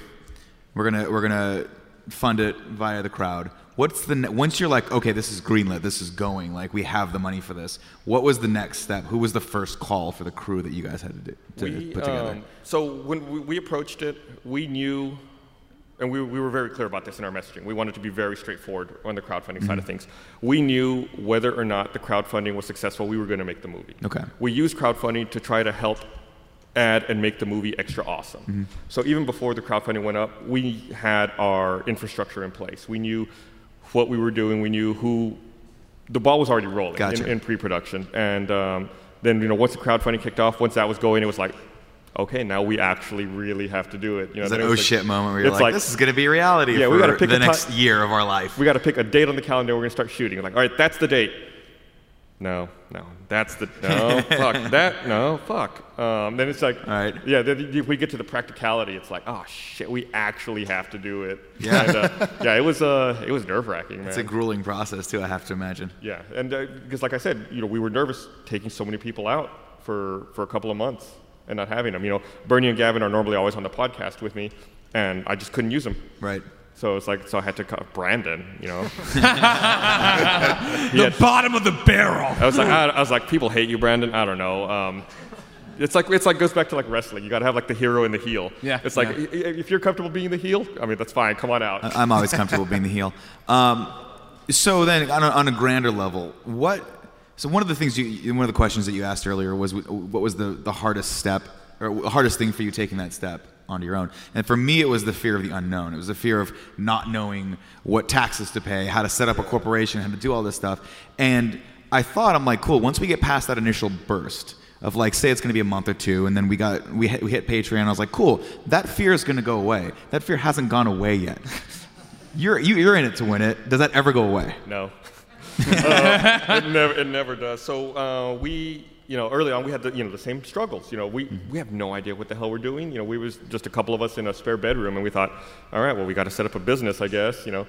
We're gonna we're gonna fund it via the crowd. What's the ne- once you're like okay this is greenlit this is going like we have the money for this. What was the next step? Who was the first call for the crew that you guys had to do to we, put together? um, so when we, we approached it, we knew, and we, we were very clear about this in our messaging. We wanted to be very straightforward on the crowdfunding side of Mm-hmm. things. We knew whether or not the crowdfunding was successful, we were going to make the movie. Okay. We used crowdfunding to try to help add and make the movie extra awesome. Mm-hmm. So even before the crowdfunding went up, we had our infrastructure in place. We knew what we were doing. We knew who. The ball was already rolling Gotcha. in, in pre-production, and um, then you know once the crowdfunding kicked off, once that was going, it was like, okay, now we actually really have to do it. You know, It's an it oh like- shit moment where you're it's like, this is gonna be reality Yeah, for we gotta pick the next year of our life. We got to pick a date on the calendar. We're gonna start shooting. Like, all right, that's the date. No, no, that's the no. fuck that. No, fuck. Um, then it's like, All right. yeah. Then you- we get to the practicality. It's like, oh shit, we actually have to do it. Yeah. And, uh, yeah. It was uh, it was nerve wracking. It's a grueling process too. I have to imagine. yeah, and because like I said, you know, we were nervous taking so many people out for for a couple of months and not having them. You know, Bernie and Gavin are normally always on the podcast with me, and I just couldn't use them. Right. So it's like, so I had to cut Brandon, you know. the bottom of the barrel. I was like, I, I was like, people hate you, Brandon. I don't know. Um, it's like it's like goes back to like wrestling. You got to have like the hero and the heel. Yeah, It's like yeah. i- i- if you're comfortable being the heel, I mean that's fine. Come on out. I- I'm always comfortable being the heel. Um, so then, on a, on a grander level, what? So one of the things you, one of the questions that you asked earlier was, what was the, the hardest step or hardest thing for you taking that step onto your own? And for me, it was the fear of the unknown. It was the fear of not knowing what taxes to pay, how to set up a corporation, how to do all this stuff. And I thought, I'm like, cool. Once we get past that initial burst of like, say it's going to be a month or two, and then we got we hit, we hit Patreon. I was like, cool. That fear is going to go away. That fear hasn't gone away yet. You're you, you're in it to win it. Does that ever go away? No. uh, it never it never does. So uh, we you know early on we had the you know the same struggles. You know we we have no idea what the hell we're doing. You know we was just a couple of us in a spare bedroom and we thought, all right, well we got to set up a business, I guess. You know.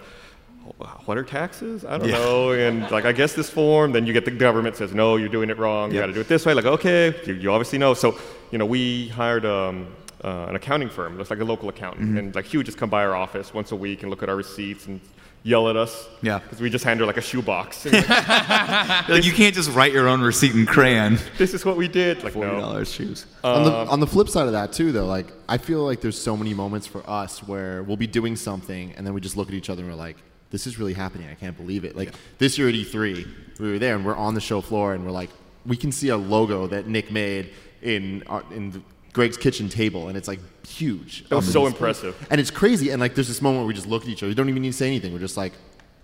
What are taxes? I don't Yeah. know. And like, I guess this form. Then you get the government says, no, you're doing it wrong. You got to do it this way. Like, okay, you, you obviously know. So, you know, we hired um, uh, an accounting firm. That's like a local accountant, Mm-hmm. and like he would just come by our office once a week and look at our receipts and yell at us. Yeah. Because we just hand her like a shoebox. Like, Like you can't just write your own receipt in crayon. this is what we did. Like, Forty no. dollars shoes. on the um, on the flip side of that too, though, like I feel like there's so many moments for us where we'll be doing something and then we just look at each other and we're like, "This is really happening. I can't believe it." Like this year at E3, we were there and we're on the show floor and we're like, we can see a logo that Nick made in our, in the, Greg's kitchen table and it's like huge. That was Um, so impressive. And it's crazy. And like there's this moment where we just look at each other. We don't even need to say anything. We're just like,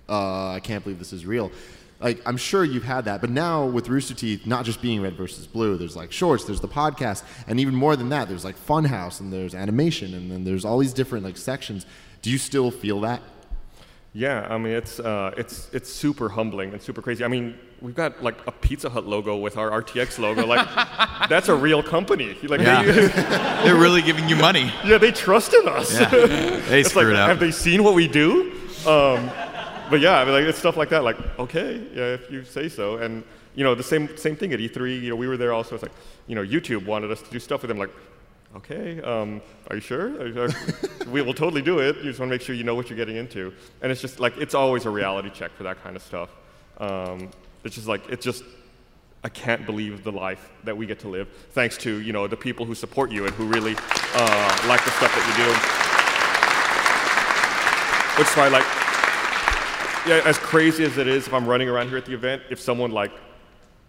uh, I can't believe this is real. Like I'm sure you've had that, but now with Rooster Teeth, not just being red versus blue, there's like shorts, there's the podcast, and even more than that, there's like Funhaus and there's animation, and then there's all these different like sections. Do you still feel that? Yeah, I mean it's uh, it's it's super humbling and super crazy. I mean, we've got like a Pizza Hut logo with our RTX logo. Like, that's a real company. Like, Yeah. they, They're really giving you money. yeah, they trust in us. Yeah. They it's like, screwed up. have they seen what we do? Um, but yeah, I mean, like it's stuff like that. Like, okay, yeah, if you say so. And you know, the same same thing at E3. You know, we were there also. It's like, you know, YouTube wanted us to do stuff with them. Like, okay, um, are you sure? Are you- are- we will totally do it. You just want to make sure you know what you're getting into. And it's just like it's always a reality check for that kind of stuff. Um, it's just like it's just. I can't believe the life that we get to live, thanks to you know the people who support you and who really uh, like the stuff that you do. Which is why, like, yeah, as crazy as it is, if I'm running around here at the event, if someone like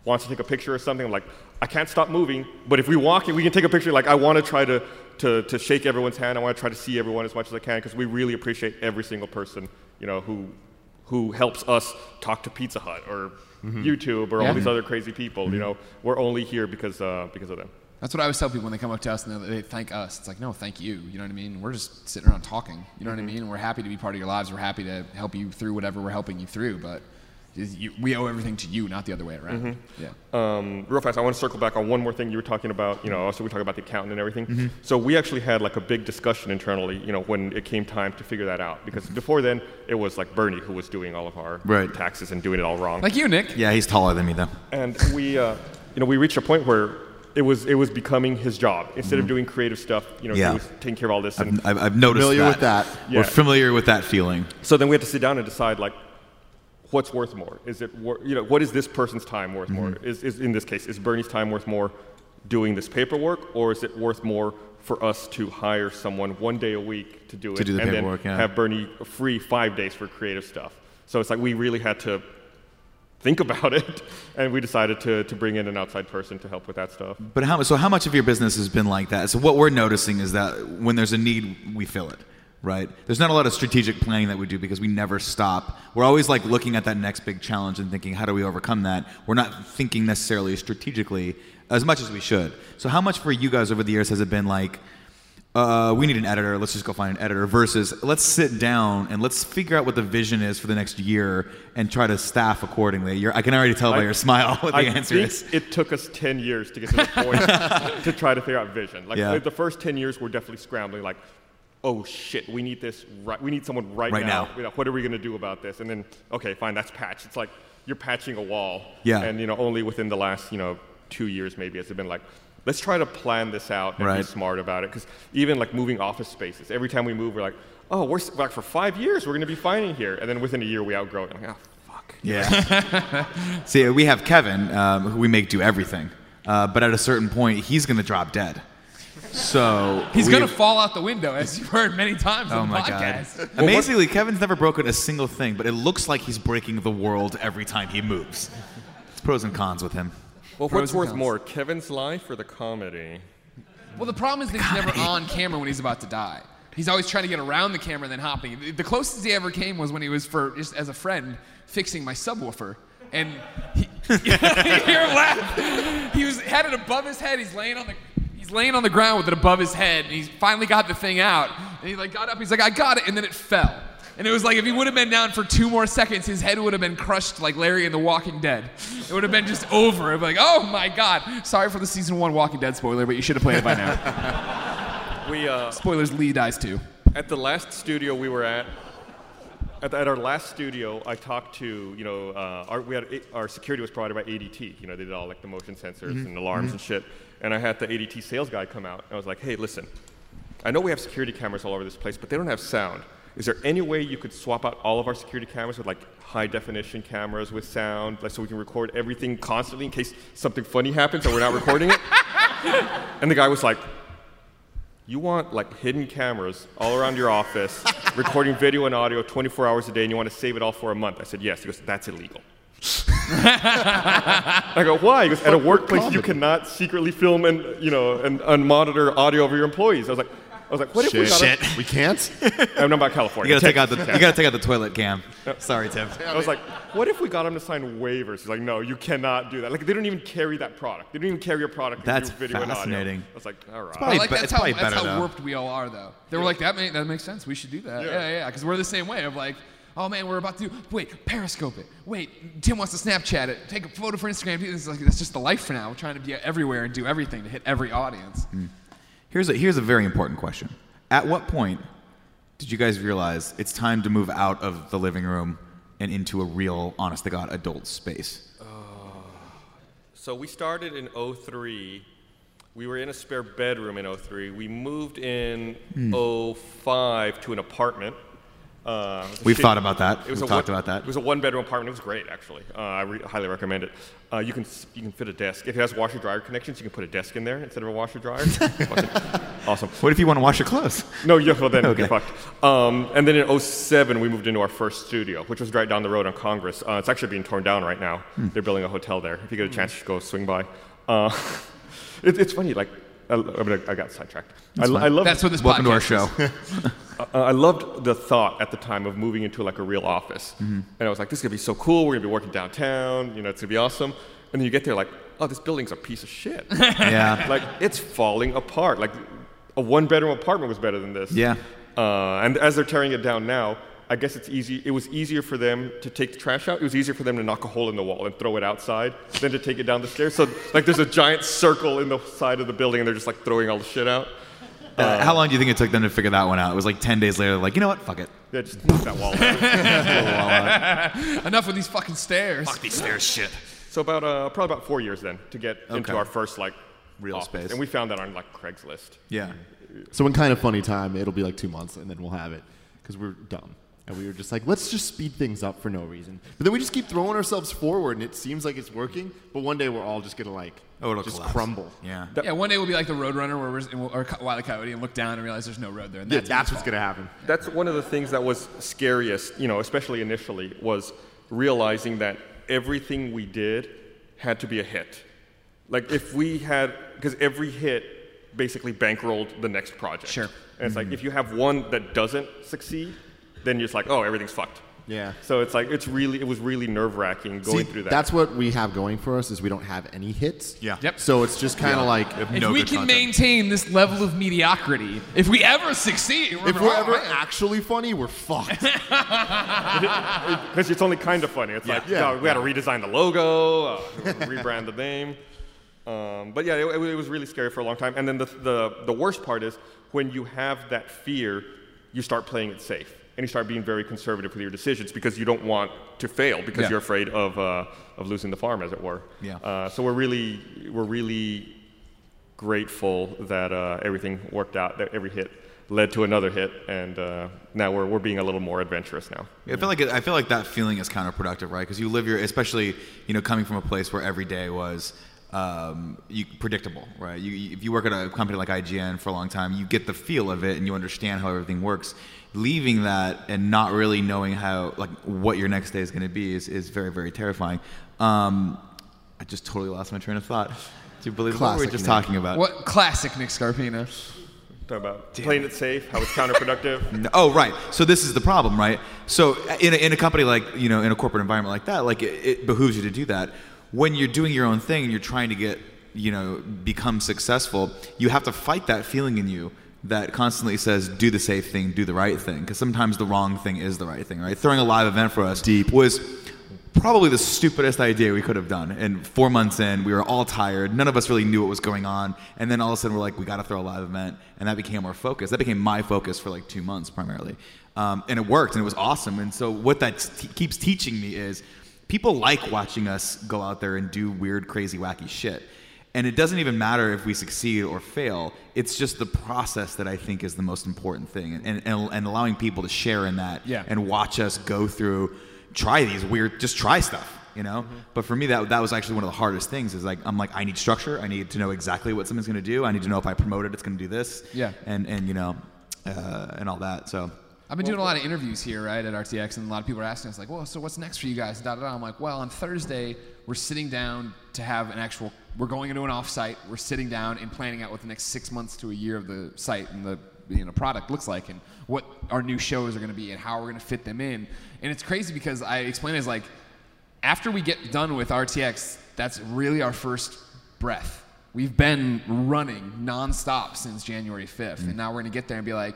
wants to take a picture or something, I'm like, I can't stop moving. But if we walk, we can take a picture. Like, I want to try to, to to shake everyone's hand. I want to try to see everyone as much as I can because we really appreciate every single person, you know, who who helps us talk to Pizza Hut or mm-hmm. YouTube or Yeah. all these other crazy people. You mm-hmm. know, we're only here because uh, because of them. That's what I always tell people when they come up to us and they, thank us. It's like, no, thank you. You know what I mean? We're just sitting around talking. You know what I mm-hmm. mean? We're happy to be part of your lives. We're happy to help you through whatever we're helping you through. But you, we owe everything to you, not the other way around. Yeah. Um, real fast, I want to circle back on one more thing you were talking about. You know, also we talk about the accountant and everything. So we actually had like a big discussion internally. You know, when it came time to figure that out, because before then it was like Bernie who was doing all of our Right. taxes and doing it all wrong. Like you, Nick. Yeah, he's taller than me though. and we, uh, you know, we reached a point where it was it was becoming his job instead of doing creative stuff. You know, Yeah. he was taking care of all this. And I've, I've, I've noticed Familiar that. with that. Yeah. We're familiar with that feeling. So then we had to sit down and decide like, what's worth more? Is it wor- you know what is this person's time worth more? Mm-hmm. Is, is in this case is Bernie's time worth more doing this paperwork, or is it worth more for us to hire someone one day a week to do it To do the and paperwork, then yeah. have Bernie free five days for creative stuff? So it's like we really had to think about it, and we decided to, to bring in an outside person to help with that stuff. But how so? How much of your business has been like that? So what we're noticing is that when there's a need, we fill it. Right? There's not a lot of strategic planning that we do because we never stop. We're always like looking at that next big challenge and thinking, how do we overcome that? We're not thinking necessarily strategically as much as we should. So how much for you guys over the years has it been like? uh, we need an editor. Let's just go find an editor. Versus, let's sit down and let's figure out what the vision is for the next year and try to staff accordingly. You're, I can already tell by I- your smile what the I answer think is. it took us 10 years to get to the point to try to figure out vision. Like Yeah. the first 10 years, we're definitely scrambling. Like, oh shit, we need this. Right, we need someone right, Right now. now. What are we gonna do about this? And then, okay, fine, that's patched. It's like you're patching a wall. Yeah. And you know, only within the last you know two years maybe has it been like. Let's try to plan this out and be smart about it. Because even like moving office spaces, every time we move, we're like, oh, we're like for five years, we're going to be fine in here. And then within a year, we outgrow it. I'm like, oh, fuck. Yeah. See, we have Kevin, um, who we make do everything, uh, but at a certain point, he's going to drop dead. So He's going to fall out the window, as you've heard many times Oh on the my god! podcast. Amazingly, Kevin's never broken a single thing, but it looks like he's breaking the world every time he moves. It's pros and cons with him. Well, Pros what's worth cons. more, Kevin's life or the comedy? Well, the problem is that he's never on camera when he's about to die. He's always trying to get around the camera and then hopping. The- The closest he ever came was when he was for just as a friend fixing my subwoofer, and he, you hear him laugh. He was had it above his head. He's laying on the he's laying on the ground with it above his head, and he finally got the thing out. And he like got up. He's like, I got it, and then it fell. And it was like if he would have been down for two more seconds, his head would have been crushed like Larry in The Walking Dead. It would have been just over. It'd be like, oh my god. Sorry for the season one Walking Dead spoiler, but you should have played it by now. We uh, Spoilers, Lee dies too. at the last studio we were at. At, at our last studio, I talked to you know uh, our, we had our security was provided by ADT. You know they did all like the motion sensors and alarms and shit. And I had the ADT sales guy come out. And I was like, hey, listen, I know we have security cameras all over this place, but they don't have sound. Is there any way you could swap out all of our security cameras with like high definition cameras with sound, like so we can record everything constantly in case something funny happens and we're not recording it? and the guy was like, you want like hidden cameras all around your office, recording video and audio 24 hours a day, and you want to save it all for a month? I said, yes. He goes, that's illegal. I go, why? He goes, at a workplace you cannot secretly film and you know and, and monitor audio of your employees. I was like, I was like, what if we got? We can't. I'm not about California. You gotta take out the you gotta take out the toilet cam. Sorry, Tim. I was like, what if we got him to sign waivers? He's like, no, you cannot do that. Like, they don't even carry that product. They don't even carry a product. That's do video and audio. fascinating. I was like, all right. probably like that's it's how probably that's better, how though. warped we all are though. They were like that. May, that makes sense. We should do that. Yeah, yeah. Because we're the same way of like, oh man, we're about to do, wait, Periscope it. Wait, Tim wants to Snapchat it. Take a photo for Instagram. It's like, that's just the life for now. We're trying to be everywhere and do everything to hit every audience. Here's a here's a very important question. At what point did you guys realize it's time to move out of the living room and into a real, honest to God, adult space? So we started in 03. We were in a spare bedroom in 03. We moved in Hmm. 05 to an apartment. Uh, it was a We've thought about that. It was We've a talked one- about that. It was a one-bedroom apartment. It was great, actually. Uh, I re- highly recommend it. Uh, you can you can fit a desk. If it has washer dryer connections, you can put a desk in there instead of a washer dryer. Awesome. What if you want to wash your clothes? No, yeah, well then Okay. you're fucked. Um, and then in 07, we moved into our first studio, which was right down the road on Congress. Uh, it's actually being torn down right now. Hmm. They're building a hotel there. If you get a chance, you should go swing by. Uh, it, it's funny, like, I, I, mean, I got sidetracked. I, That's fine. I love That's what this Welcome to our show. uh, I loved the thought at the time of moving into like a real office. Mm-hmm. And I was like, this is gonna be so cool. We're gonna be working downtown. You know, it's gonna be awesome. And then you get there, like, oh, this building's a piece of shit. yeah. like, it's falling apart. Like, a one bedroom apartment was better than this. Yeah. Uh, and as they're tearing it down now, I guess it's easy. It was easier for them to take the trash out. It was easier for them to knock a hole in the wall and throw it outside than to take it down the stairs. So like, there's a giant circle in the side of the building, and they're just like throwing all the shit out. Uh, how long do you think it took them to figure that one out? It was like 10 days later, like, you know what? Fuck it. Yeah, just knock that wall out. Enough with these fucking stairs. Fuck these stairs shit. So about uh, probably about four years then to get into our first like Real office. space. and we found that on like Craigslist. Yeah. So in kind of funny time, it'll be like two months, and then we'll have it because we're dumb. And we were just like, let's just speed things up for no reason. But then we just keep throwing ourselves forward, and it seems like it's working. But one day we're all just gonna like, Oh, it'll just collapse. crumble. Yeah. Yeah, one day we'll be like the Roadrunner where we're, and we'll, or Co- Wile E. Coyote and look down and realize there's no road there. And Yeah, that's, that's what's fault. gonna happen. That's one of the things that was scariest, you know, especially initially, was realizing that everything we did had to be a hit. Like if we had, because every hit basically bankrolled the next project. Sure. And it's like mm-hmm. if you have one that doesn't succeed, then you're just like, oh, everything's fucked. Yeah. So it's like it's really it was really nerve wracking going See, through that. that's what we have going for us is we don't have any hits. Yeah. Yep. So it's just kind of like If No we can content. maintain this level of mediocrity, if we ever succeed, if we're oh, ever man. actually funny, we're fucked. Because it's only kind of funny. It's like, Yeah. yeah, we got to redesign the logo, uh, rebrand the name. Um, but yeah, it, it was really scary for a long time. And then the, the, the worst part is when you have that fear, you start playing it safe. And you start being very conservative with your decisions because you don't want to fail because Yeah. you're afraid of, uh, of losing the farm, as it were. Yeah. Uh, so we're really, we're really grateful that uh, everything worked out, that every hit led to another hit. And uh, now we're, we're being a little more adventurous now. I feel like it, I feel like that feeling is counterproductive, right? Because you live your, especially you know, coming from a place where every day was um, you, predictable, right? You- if you work at a company like IGN for a long time, you get the feel of it and you understand how everything works. Leaving that and not really knowing how, like, what your next day is going to be is, is very, very terrifying. Um, I just totally lost my train of thought. Do you believe what we were Classic just Nick. talking about? What classic Nick Scarpino? Talk about playing it safe, how it's counterproductive. No- Oh, right. So this is the problem, right? So in a, in a company like you know in a corporate environment like that, like it, it behooves you to do that. When you're doing your own thing and you're trying to get you know become successful, you have to fight that feeling in you that constantly says do the safe thing, do the right thing, because sometimes the wrong thing is the right thing, right? Throwing a live event for us Deep. was probably the stupidest idea we could have done. And four months in, we were all tired. None of us really knew what was going on. And then all of a sudden, we're like, we got to throw a live event. And that became our focus. That became my focus for like two months primarily. Um, and it worked, and it was awesome. And so, what that t- keeps teaching me is people like watching us go out there and do weird, crazy, wacky shit. And it doesn't even matter if we succeed or fail. It's just the process that I think is the most important thing, and, and, and allowing people to share in that Yeah. and watch us go through, try these weird, just try stuff, you know. Mm-hmm. But for me, that that was actually one of the hardest things. Is like I'm like I need structure. I need to know exactly what something's going to do. I need to know if I promote it, it's going to do this. Yeah. And and you know, uh, and all that. So I've been doing a lot of interviews here, right, at RTX, and a lot of people are asking us, like, well, so what's next for you guys? Da, da, da. I'm like, well, on Thursday, we're sitting down to have an actual, we're going into an offsite, we're sitting down and planning out what the next six months to a year of the site and the you know, product looks like and what our new shows are going to be and how we're going to fit them in. And it's crazy because I explain it as like, after we get done with RTX, that's really our first breath. We've been running nonstop since January 5th, and mm. now we're going to get there and be like,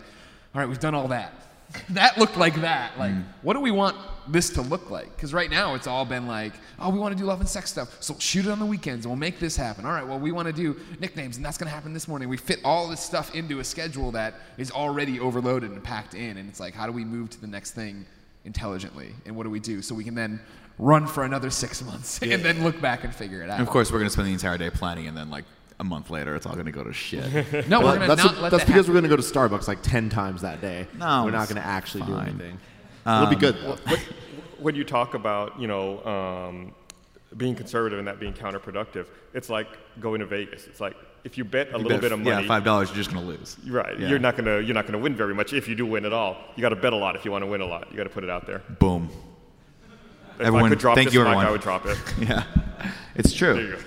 all right, we've done all that. that looked like that. Like, Mm. what do we want this to look like? Because right now it's all been like, oh, we want to do love and sex stuff, so shoot it on the weekends and we'll make this happen. All right, well, we want to do nicknames and that's going to happen this morning. We fit all this stuff into a schedule that is already overloaded and packed in, and it's like, how do we move to the next thing intelligently? And what do we do so we can then run for another six months and then look back and figure it out? And of course, we're gonna spend the entire day planning, and then like a month later, it's all gonna go to shit. no, we're going to that's not what- let that's that because happen. we're going to go to Starbucks like 10 times that day. No, We're not going to actually do fine. anything. It'll be good, though. when you talk about you know um, being conservative and that being counterproductive, it's like going to Vegas. It's like if you bet a You little bet bit of money, Yeah, five dollars, you're just gonna lose. right? Yeah. You're not gonna you're not gonna win very much if you do win at all. You got to bet a lot if you want to win a lot. You got to put it out there. Boom. If Everyone- I could drop thank this you, mic, everyone. I would drop it. Yeah, it's true.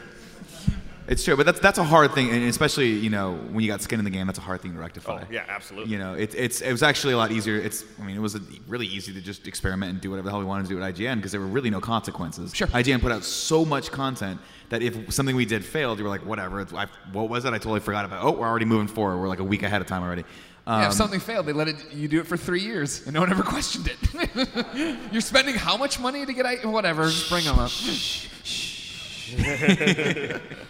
There you go. It's true, but that's that's a hard thing, and especially you know when you got skin in the game, that's a hard thing to rectify. Oh, yeah, absolutely. You know, it, it's it was actually a lot easier. It's I mean, it was really easy to just experiment and do whatever the hell we wanted to do at IGN because there were really no consequences. Sure. IGN put out so much content that if something we did failed, you were like, whatever. It's, I, what was it? I totally forgot about. it. Oh, we're already moving forward. We're like a week ahead of time already. Yeah, if Um, something failed, they let it, you do it for three years, and no one ever questioned it. You're spending how much money to get I whatever? Just bring them up.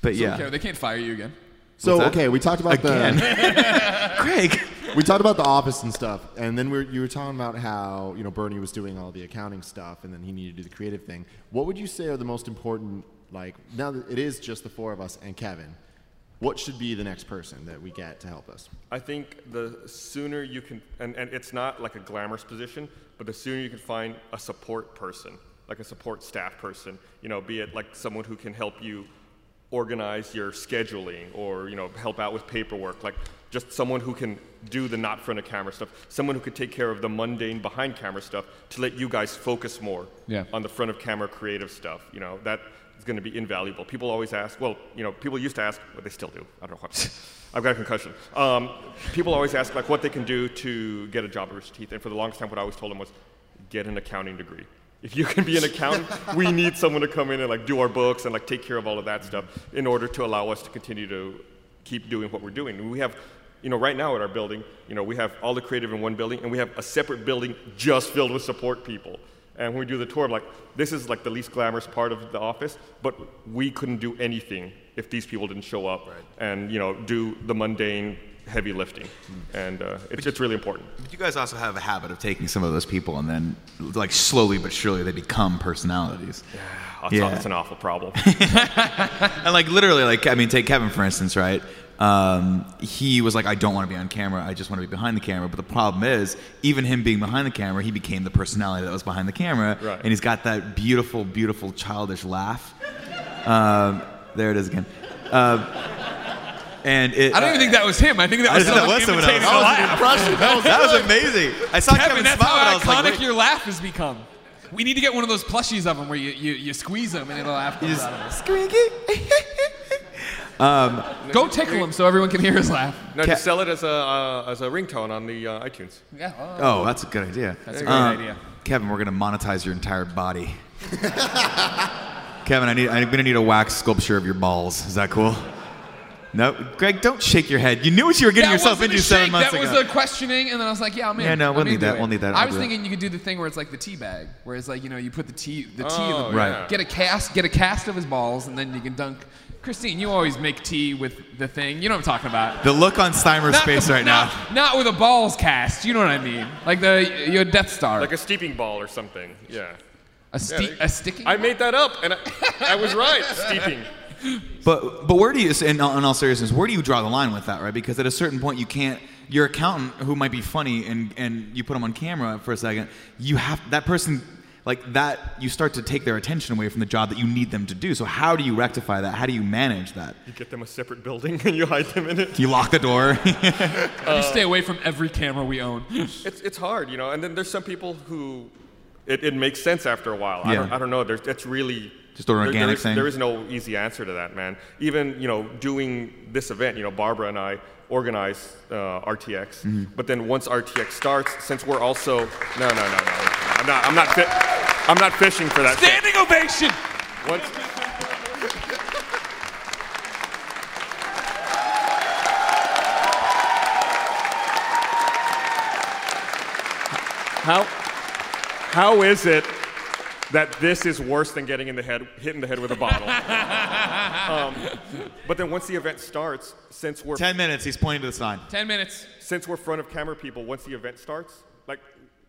but Yeah. yeah, they can't fire you again. So, What's that? okay, we talked about Again. the. Craig. we talked about the office and stuff, and then we were, you were talking about how you know Bernie was doing all the accounting stuff, and then he needed to do the creative thing. What would you say are the most important? Like now that it is just the four of us and Kevin, what should be the next person that we get to help us? I think the sooner you can, and, and it's not like a glamorous position, but the sooner you can find a support person, like a support staff person, you know, be it like someone who can help you organize your scheduling or, you know, help out with paperwork, like just someone who can do the not front of camera stuff, someone who could take care of the mundane behind camera stuff to let you guys focus more Yeah. on the front of camera creative stuff, you know, that is going to be invaluable. People always ask, well, you know, people used to ask, but they still do. I don't know what. I've got a concussion. Um, people always ask like what they can do to get a job at Rooster Teeth, and for the longest time, what I always told them was, get an accounting degree. If you can be an accountant, we need someone to come in and like do our books and like take care of all of that stuff in order to allow us to continue to keep doing what we're doing. We have, you know, right now at our building, you know, we have all the creative in one building, and we have a separate building just filled with support people. And when we do the tour, I'm like, this is like the least glamorous part of the office, but we couldn't do anything if these people didn't show up and you know do the mundane heavy lifting, and uh, it's, it's really important. But you guys also have a habit of taking some of those people and then, like, slowly but surely, they become personalities. That's, Yeah. that's an awful problem. And like literally, like I mean, take Kevin for instance, right? Um, he was like, I don't want to be on camera. I just want to be behind the camera. But the problem is, even him being behind the camera, he became the personality that was behind the camera, Right. and he's got that beautiful, beautiful childish laugh. Um, there it is again. Um, and it, I don't even think that was him. I think that I was think that someone was someone else. That a was an laugh. That was that was amazing. I saw Kevin, Kevin, that's smile, and I how was like, iconic wait. your laugh has become. We need to get one of those plushies of them where you, you, you squeeze them and it'll laugh comes out of them. Squeaky. Go tickle him so everyone can hear his laugh. no, just sell it as a uh, as a ringtone on the uh, iTunes. Yeah. Oh, that's a good idea. That's a great Um, idea. Kevin, we're gonna monetize your entire body. Kevin, I need, I'm gonna need a wax sculpture of your balls. Is that cool? No, Greg, don't shake your head. You knew what you were getting that yourself into seven shake, months that ago. That was a questioning, and then I was like, "Yeah, I'm in." Yeah, no, I'm we'll need that, it. we'll need that, I I'll was do that. thinking you could do the thing where it's like the tea bag, where it's like you know you put the tea, the tea Oh, in the oh, yeah. get a cast, get a cast of his balls, and then you can dunk. Christine, you always make tea with the thing. You know what I'm talking about. the look on Steimer's Not- face right not, now. Not with a balls cast. You know what I mean? Like the your Death Star. Like a steeping ball or something. Yeah. a, ste- a sticking. I made that up, and I, I was right. Steeping. But but where do you, in all, in all seriousness, where do you draw the line with that, right? Because at a certain point, you can't. Your accountant, who might be funny, and and you put them on camera for a second, you have that person. Like that, you start to take their attention away from the job that you need them to do. So how do you rectify that? How do you manage that? You get them a separate building and you hide them in it. You lock the door. Uh, you stay away from every camera we own. It's, it's hard, you know. And then there's some people who it, it makes sense after a while. I, don't, I don't know. There's, it's really Just an there- organic there is, thing? There is no easy answer to that, man. Even you know, doing this event, you know, Barbara and I organize uh, RTX. Mm-hmm. But then once RTX starts, since we're also no, no, no, no, I'm not. I'm not. Fi- I'm not fishing for that. Standing ovation. Once, How, how is it that this is worse than getting in the head, hit in the head with a bottle? um, but then once the event starts, since we're Ten minutes. He's pointing to the sign. Ten minutes. since we're front of camera people, once the event starts, like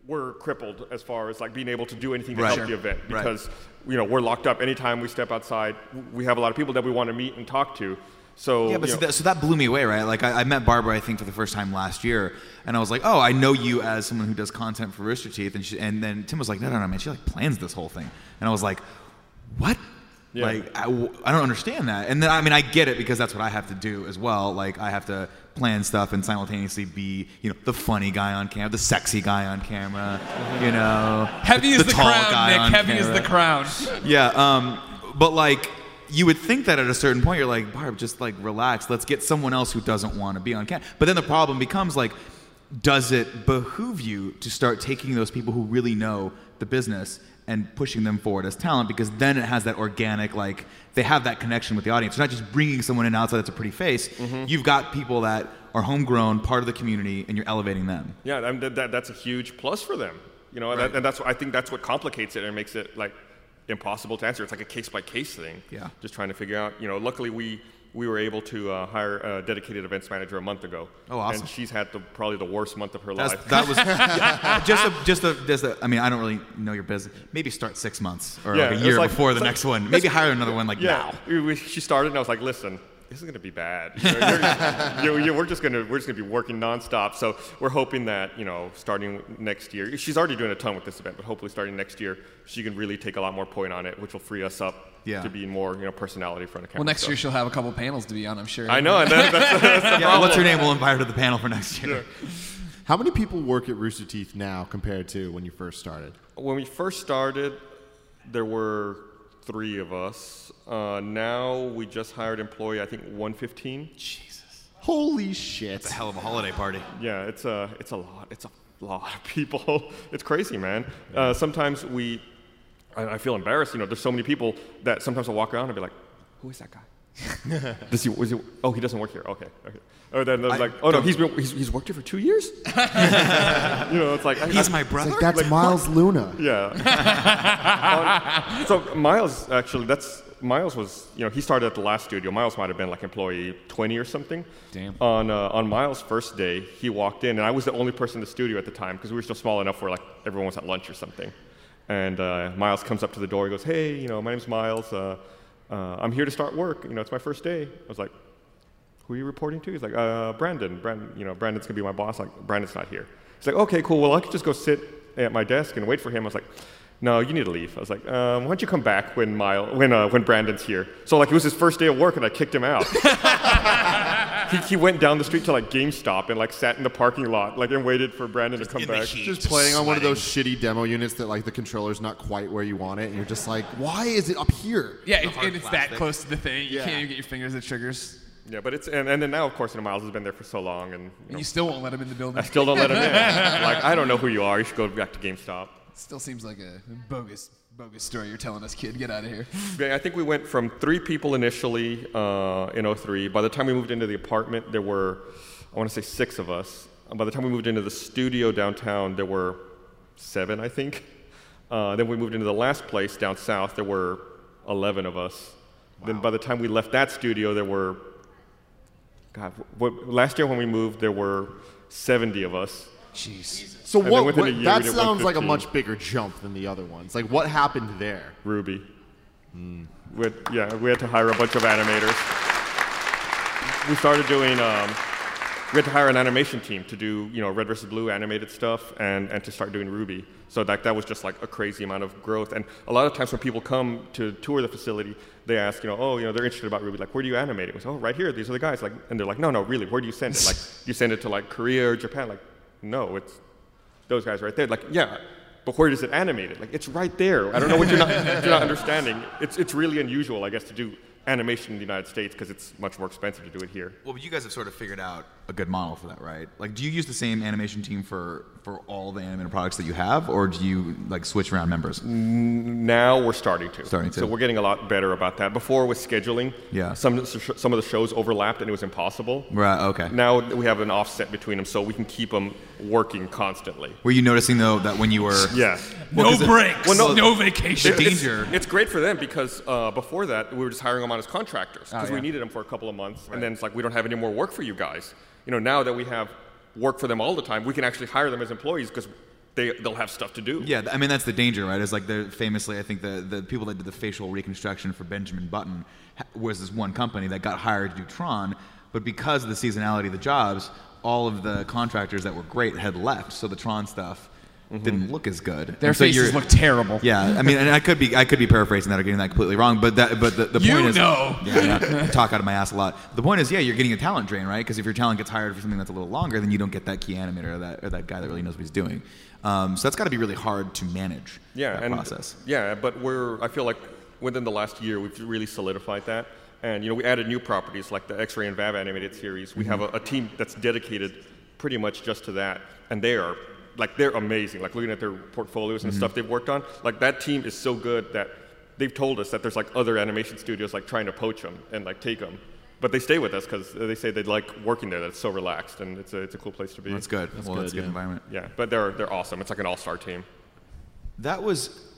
we're crippled as far as like being able to do anything to Right. help the event Right. because you know we're locked up. Anytime we step outside, we have a lot of people that we want to meet and talk to. So Yeah, but so that, so that blew me away, right? Like I, I met Barbara, I think, for the first time last year, and I was like, "Oh, I know you as someone who does content for Rooster Teeth," and she, and then Tim was like, "No, no, no, man, she like plans this whole thing," and I was like, "What?" Yeah. Like I don't understand that, and then I mean I get it because that's what I have to do as well. Like I have to plan stuff and simultaneously be you know the funny guy on camera, the sexy guy on camera, you know, Heavy the, is the, tall crown, guy Nick. on Heavy is the crown. Yeah, um, but like you would think that at a certain point you're like, Barb, just like relax. Let's get someone else who doesn't want to be on camera. But then the problem becomes like, does it behoove you to start taking those people who really know the business and pushing them forward as talent? Because then it has that organic like they have that connection with the audience. You're not just bringing someone in outside that's a pretty face. Mm-hmm. You've got people that are homegrown, part of the community, and you're elevating them. Yeah, that, that, that's a huge plus for them. You know, and that, and that's I think that's what complicates it and makes it like impossible to answer. It's like a case by case thing. Yeah. Just trying to figure out. You know, luckily we we were able to uh, hire a dedicated events manager a month ago. Oh, awesome. And she's had the, probably the worst month of her That's, life. that was just a, just a, just a, I mean, I don't really know your business. Maybe start six months or Yeah, like a year like- before the like- next one. Maybe hire another one like yeah. now. She started, and I was like, listen. This is going to be bad. You know, you're- you- you- we're just going to we're just going to be working nonstop. So we're hoping that you know, starting next year, she's already doing a ton with this event, but hopefully starting next year, she can really take a lot more point on it, which will free us up Yeah. to be more you know personality in front of camera. Well, next So- year she'll have a couple panels to be on, I'm sure. I know, and that, that's, that's the Yeah, what's her name? We'll invite her to the panel for next year. How many people work at Rooster Teeth now compared to when you first started? When we first started, there were three of us. Uh, now we just hired employee, I think 115. Jesus. Holy shit. It's a hell of a holiday party. Yeah, it's a it's a lot. It's a lot of people. It's crazy, man. Uh, sometimes we, I, I feel embarrassed. You know, there's so many people that sometimes I'll walk around and be like, "Who is that guy? Does he, was he? Oh, he doesn't work here. Okay, okay." Or then they're I like, "Oh no, don't- he's been he's, he's worked here for two years." you know, it's like I- He's I- my brother. like, that's Like, Miles Luna. yeah. Um, so Miles actually, that's Miles was you know he started at the last studio. Miles might have been like employee 20 or something. Damn. On uh, on Miles' first day, he walked in, and I was the only person in the studio at the time because we were still small enough where like everyone was at lunch or something. And uh, Miles comes up to the door. He goes, "Hey, you know, my name's Miles. Uh, uh, I'm here to start work. You know, it's my first day." I was like, who are you reporting to? He's like, uh, Brandon. Brandon, you know, Brandon's gonna be my boss. Like, Brandon's not here. He's like, okay, cool. Well, I could just go sit at my desk and wait for him. I was like, no, you need to leave. I was like, um, why don't you come back when Mile, when uh, when Brandon's here? So like, it was his first day of work, and I kicked him out. he, he went down the street to like GameStop and like sat in the parking lot, like, and waited for Brandon to come in the back. heat. Just Just playing on one of those shitty demo units that like the controller's not quite where you want it, and you're just like, why is it up here? Yeah, it, hard and it's that plastic. close to the thing. You Yeah. can't even get your fingers at triggers. Yeah, but it's and, and then now, of course, you know, Miles has been there for so long, and you And know, you still won't let him in the building. I still don't let him in. like, I don't know who you are. You should go back to GameStop. Still seems like a bogus, bogus story you're telling us, kid. Get out of here. Yeah, I think we went from three people initially uh, in 03. By the time we moved into the apartment, there were, I want to say six of us. And by the time we moved into the studio downtown, there were seven, I think. Uh, then we moved into the last place down south, there were 11 of us. Then by the time we left that studio, there were, God, what, last year when we moved, there were 70 of us. Jeez. So And what? year, that sounds like a much bigger jump than the other ones. Like, what happened there? RWBY. We had, yeah, we had to hire a bunch of animators. We started doing. Um, we had to hire an animation team to do, you know, Red versus Blue animated stuff, and, and to start doing RWBY. So that that was just like a crazy amount of growth. And a lot of times when people come to tour the facility, they ask, you know, oh, you know, they're interested about RWBY. Like, where do you animate it? We say, oh, right here. These are the guys. Like, and they're like, no, no, really. Where do you send it? Like, you send it to like Korea or Japan? Like, no, it's those guys right there. Like, yeah, but where does it animate it? Like, it's right there. I don't know what you're not, you're not understanding. It's, it's really unusual, I guess, to do animation in the United States because it's much more expensive to do it here. Well, but you guys have sort of figured out a good model for that, right? Like, do you use the same animation team for for all the animated products that you have, or do you like switch around members? Now we're starting to. Starting to. So we're getting a lot better about that. Before with scheduling, Yeah. some of the sh- some of the shows overlapped and it was impossible. Right. Okay. Now we have an offset between them, so we can keep them working constantly. Were you noticing though that when you were Yeah. No 'cause it- breaks, well, no- no, vacation. It- it's- danger. It's, great for them because uh, before that we were just hiring them on as contractors because yeah. we needed them for a couple of months, and then it's like we don't have any more work for you guys. You know, now that we have work for them all the time, we can actually hire them as employees because they they'll have stuff to do. Yeah, I mean that's the danger, right? Is like famously, I think the the people that did the facial reconstruction for Benjamin Button was this one company that got hired to do Tron, but because of the seasonality of the jobs, all of the contractors that were great had left, so the Tron stuff didn't look as good. Their And so faces you're- look terrible. Yeah, I mean, and I could be I could be paraphrasing that or getting that completely wrong, but that but the, the You point is know. yeah, I know. I talk out of my ass a lot. The point is, yeah, you're getting a talent drain, right? Because if your talent gets hired for something that's a little longer, then you don't get that key animator or that or that guy that really knows what he's doing. Um, so that's got to be really hard to manage. yeah, that and process. yeah, but we're I feel like within the last year we've really solidified that, and you know we added new properties like the X-ray and VAV animated series. We have a, a team that's dedicated pretty much just to that, and they are like they're amazing. Like looking at their portfolios and mm-hmm. stuff they've worked on, like that team is so good that they've told us that there's like other animation studios like trying to poach them and like take them. But they stay with us because they say they like working there. That's so relaxed, and it's a, it's a cool place to be. That's good. well, that's a good environment. Yeah, but they're they're awesome. It's like an all-star team. That was,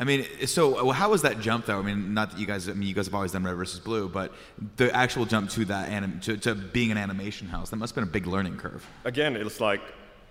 I mean, so how was that jump though? I mean, not that you guys, I mean, you guys have always done Red versus Blue, but the actual jump to that anim, to, to being an animation house, that must have been a big learning curve. again, it's like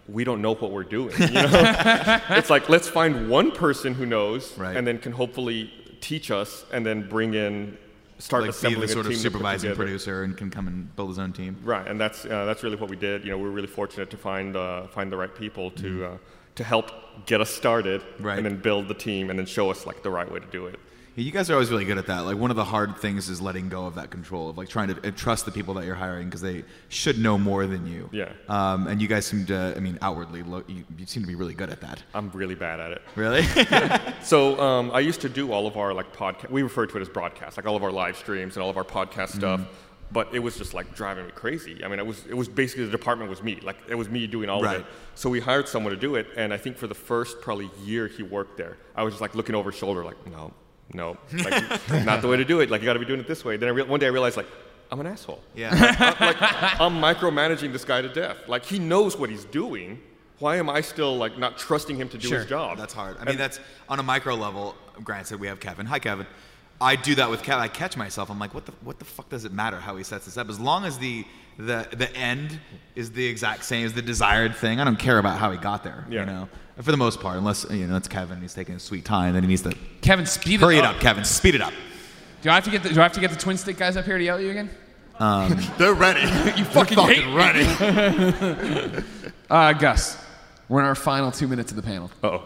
we don't know what we're doing. You know? it's like let's find one person who knows, Right. and then can hopefully teach us, and then bring in, start Like be assembling the a sort of supervising producer and can come and build his own team. Right, and that's uh, that's really what we did. You know, we were really fortunate to find uh, find the right people to Mm-hmm. uh, to help get us started, Right. and then build the team, and then show us like the right way to do it. Yeah, you guys are always really good at that. Like one of the hard things is letting go of that control of like trying to uh, trust the people that you're hiring because they should know more than you. Yeah. Um, and you guys seem to, I mean, outwardly look, you, you seem to be really good at that. I'm really bad at it. Really? So um, I used to do all of our like podcast. We refer to it as broadcast, like all of our live streams and all of our podcast stuff. But it was just like driving me crazy. I mean, it was it was basically the department was me. Like it was me doing all Right. of it. So we hired someone to do it, and I think for the first probably year he worked there, I was just like looking over his shoulder, like no, no, like, not the way to do it. Like you got to be doing it this way. Then I re- one day I realized like I'm an asshole. yeah. I'm, like I'm micromanaging this guy to death. Like he knows what he's doing. Why am I still like not trusting him to do his job? That's hard. I mean, that's on a micro level. Granted, we have Kevin. Hi, Kevin. I do that with Kevin. I catch myself. I'm like, what the what the fuck does it matter how he sets this up? As long as the the the end is the exact same as the desired thing, I don't care about how he got there. Yeah. You know, for the most part, unless you know it's Kevin. He's taking his sweet time. Then he needs to Kevin, speed hurry it it up, Kevin. Speed it up. Do I have to get the, do I have to get the twin stick guys up here to yell at you again? They're ready. You fucking, hate me. ready. Uh, Gus, we're in our final two minutes of the panel. Uh-oh.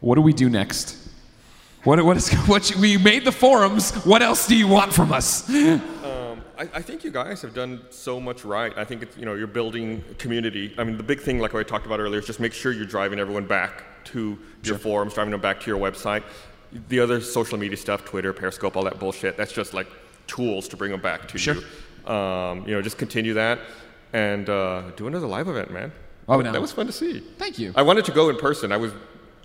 What do we do next? What, what is what? you- We made the forums. What else do you want from us? I, I think you guys have done so much right. I think it's, you know you're building community. I mean, the big thing, like I talked about earlier, is just make sure you're driving everyone back to your forums, driving them back to your website. The other social media stuff, Twitter, Periscope, all that bullshit, that's just like tools to bring them back to Sure. you. Um, you know, just continue that and uh, do another live event, man. Oh, no. that was fun to see. Thank you. I wanted to go in person. I was,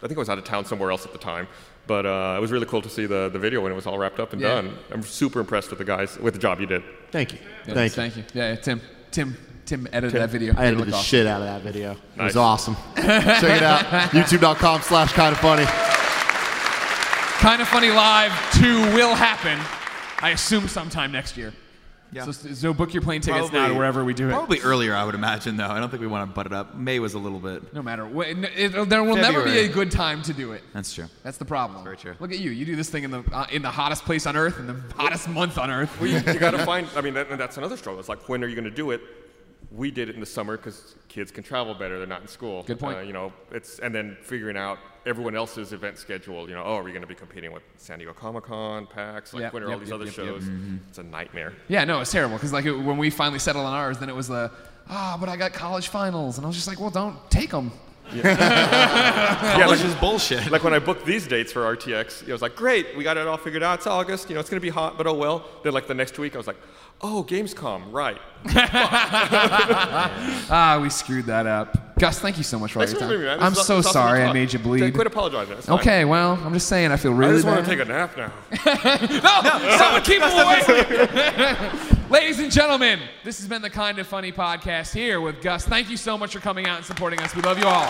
I think I was out of town somewhere else at the time, but uh, it was really cool to see the, the video when it was all wrapped up and Yeah. done. I'm super impressed with the guys with the job you did. Thank you. Yes, Thank you. thank you. Yeah, yeah, Tim. Tim. Tim edited Tim. that video. I edited the awesome. shit out of that video. It was awesome. Check it out. YouTube.com slash kind of funny. Kind of Funny Live 2 will happen, I assume, sometime next year. Yeah. So, so book your plane tickets now to wherever we do it. Probably earlier, I would imagine. Though I don't think we want to butt it up. May was a little bit. No matter what, it, it- there will never be a good time to do it. That's true. That's the problem. Very true. Look at you. You do this thing in the uh, in the hottest place on earth, in the hottest month on earth. Well, you, you got to find. I mean, that, that's another struggle. It's like, when are you going to do it? We did it in the summer because kids can travel better. They're not in school. Good point. Uh, you know, it's and then figuring out everyone else's event schedule. You know, oh, are we going to be competing with San Diego Comic Con, PAX? Like, Yep, when are yep, all these yep, other shows? It's a nightmare. Yeah, no, it's terrible because like it, when we finally settled on ours, then it was the ah, but I got college finals, and I was just like, well, don't take them. Yeah, College is bullshit. Like when I booked these dates for RTX, it was like, great, we got it all figured out. It's August, you know, it's gonna be hot, but oh well. Then like the next week, I was like, oh, Gamescom, right? Ah, we screwed that up. Gus, thank you so much for all your for time. me. I'm so awesome sorry I made you Okay, bleed. Quit apologizing. It's fine. Okay, well, I'm just saying I feel really I just bad. want to take a nap now. no, someone keep him away. Ladies and gentlemen, this has been the Kind of Funny podcast here with Gus. Thank you so much for coming out and supporting us. We love you all.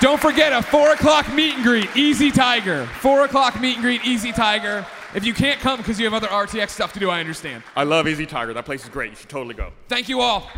Don't forget a four o'clock meet and greet, Easy Tiger. Four o'clock meet and greet, Easy Tiger. If you can't come because you have other RTX stuff to do, I understand. I love Easy Tiger. That place is great. You should totally go. Thank you all.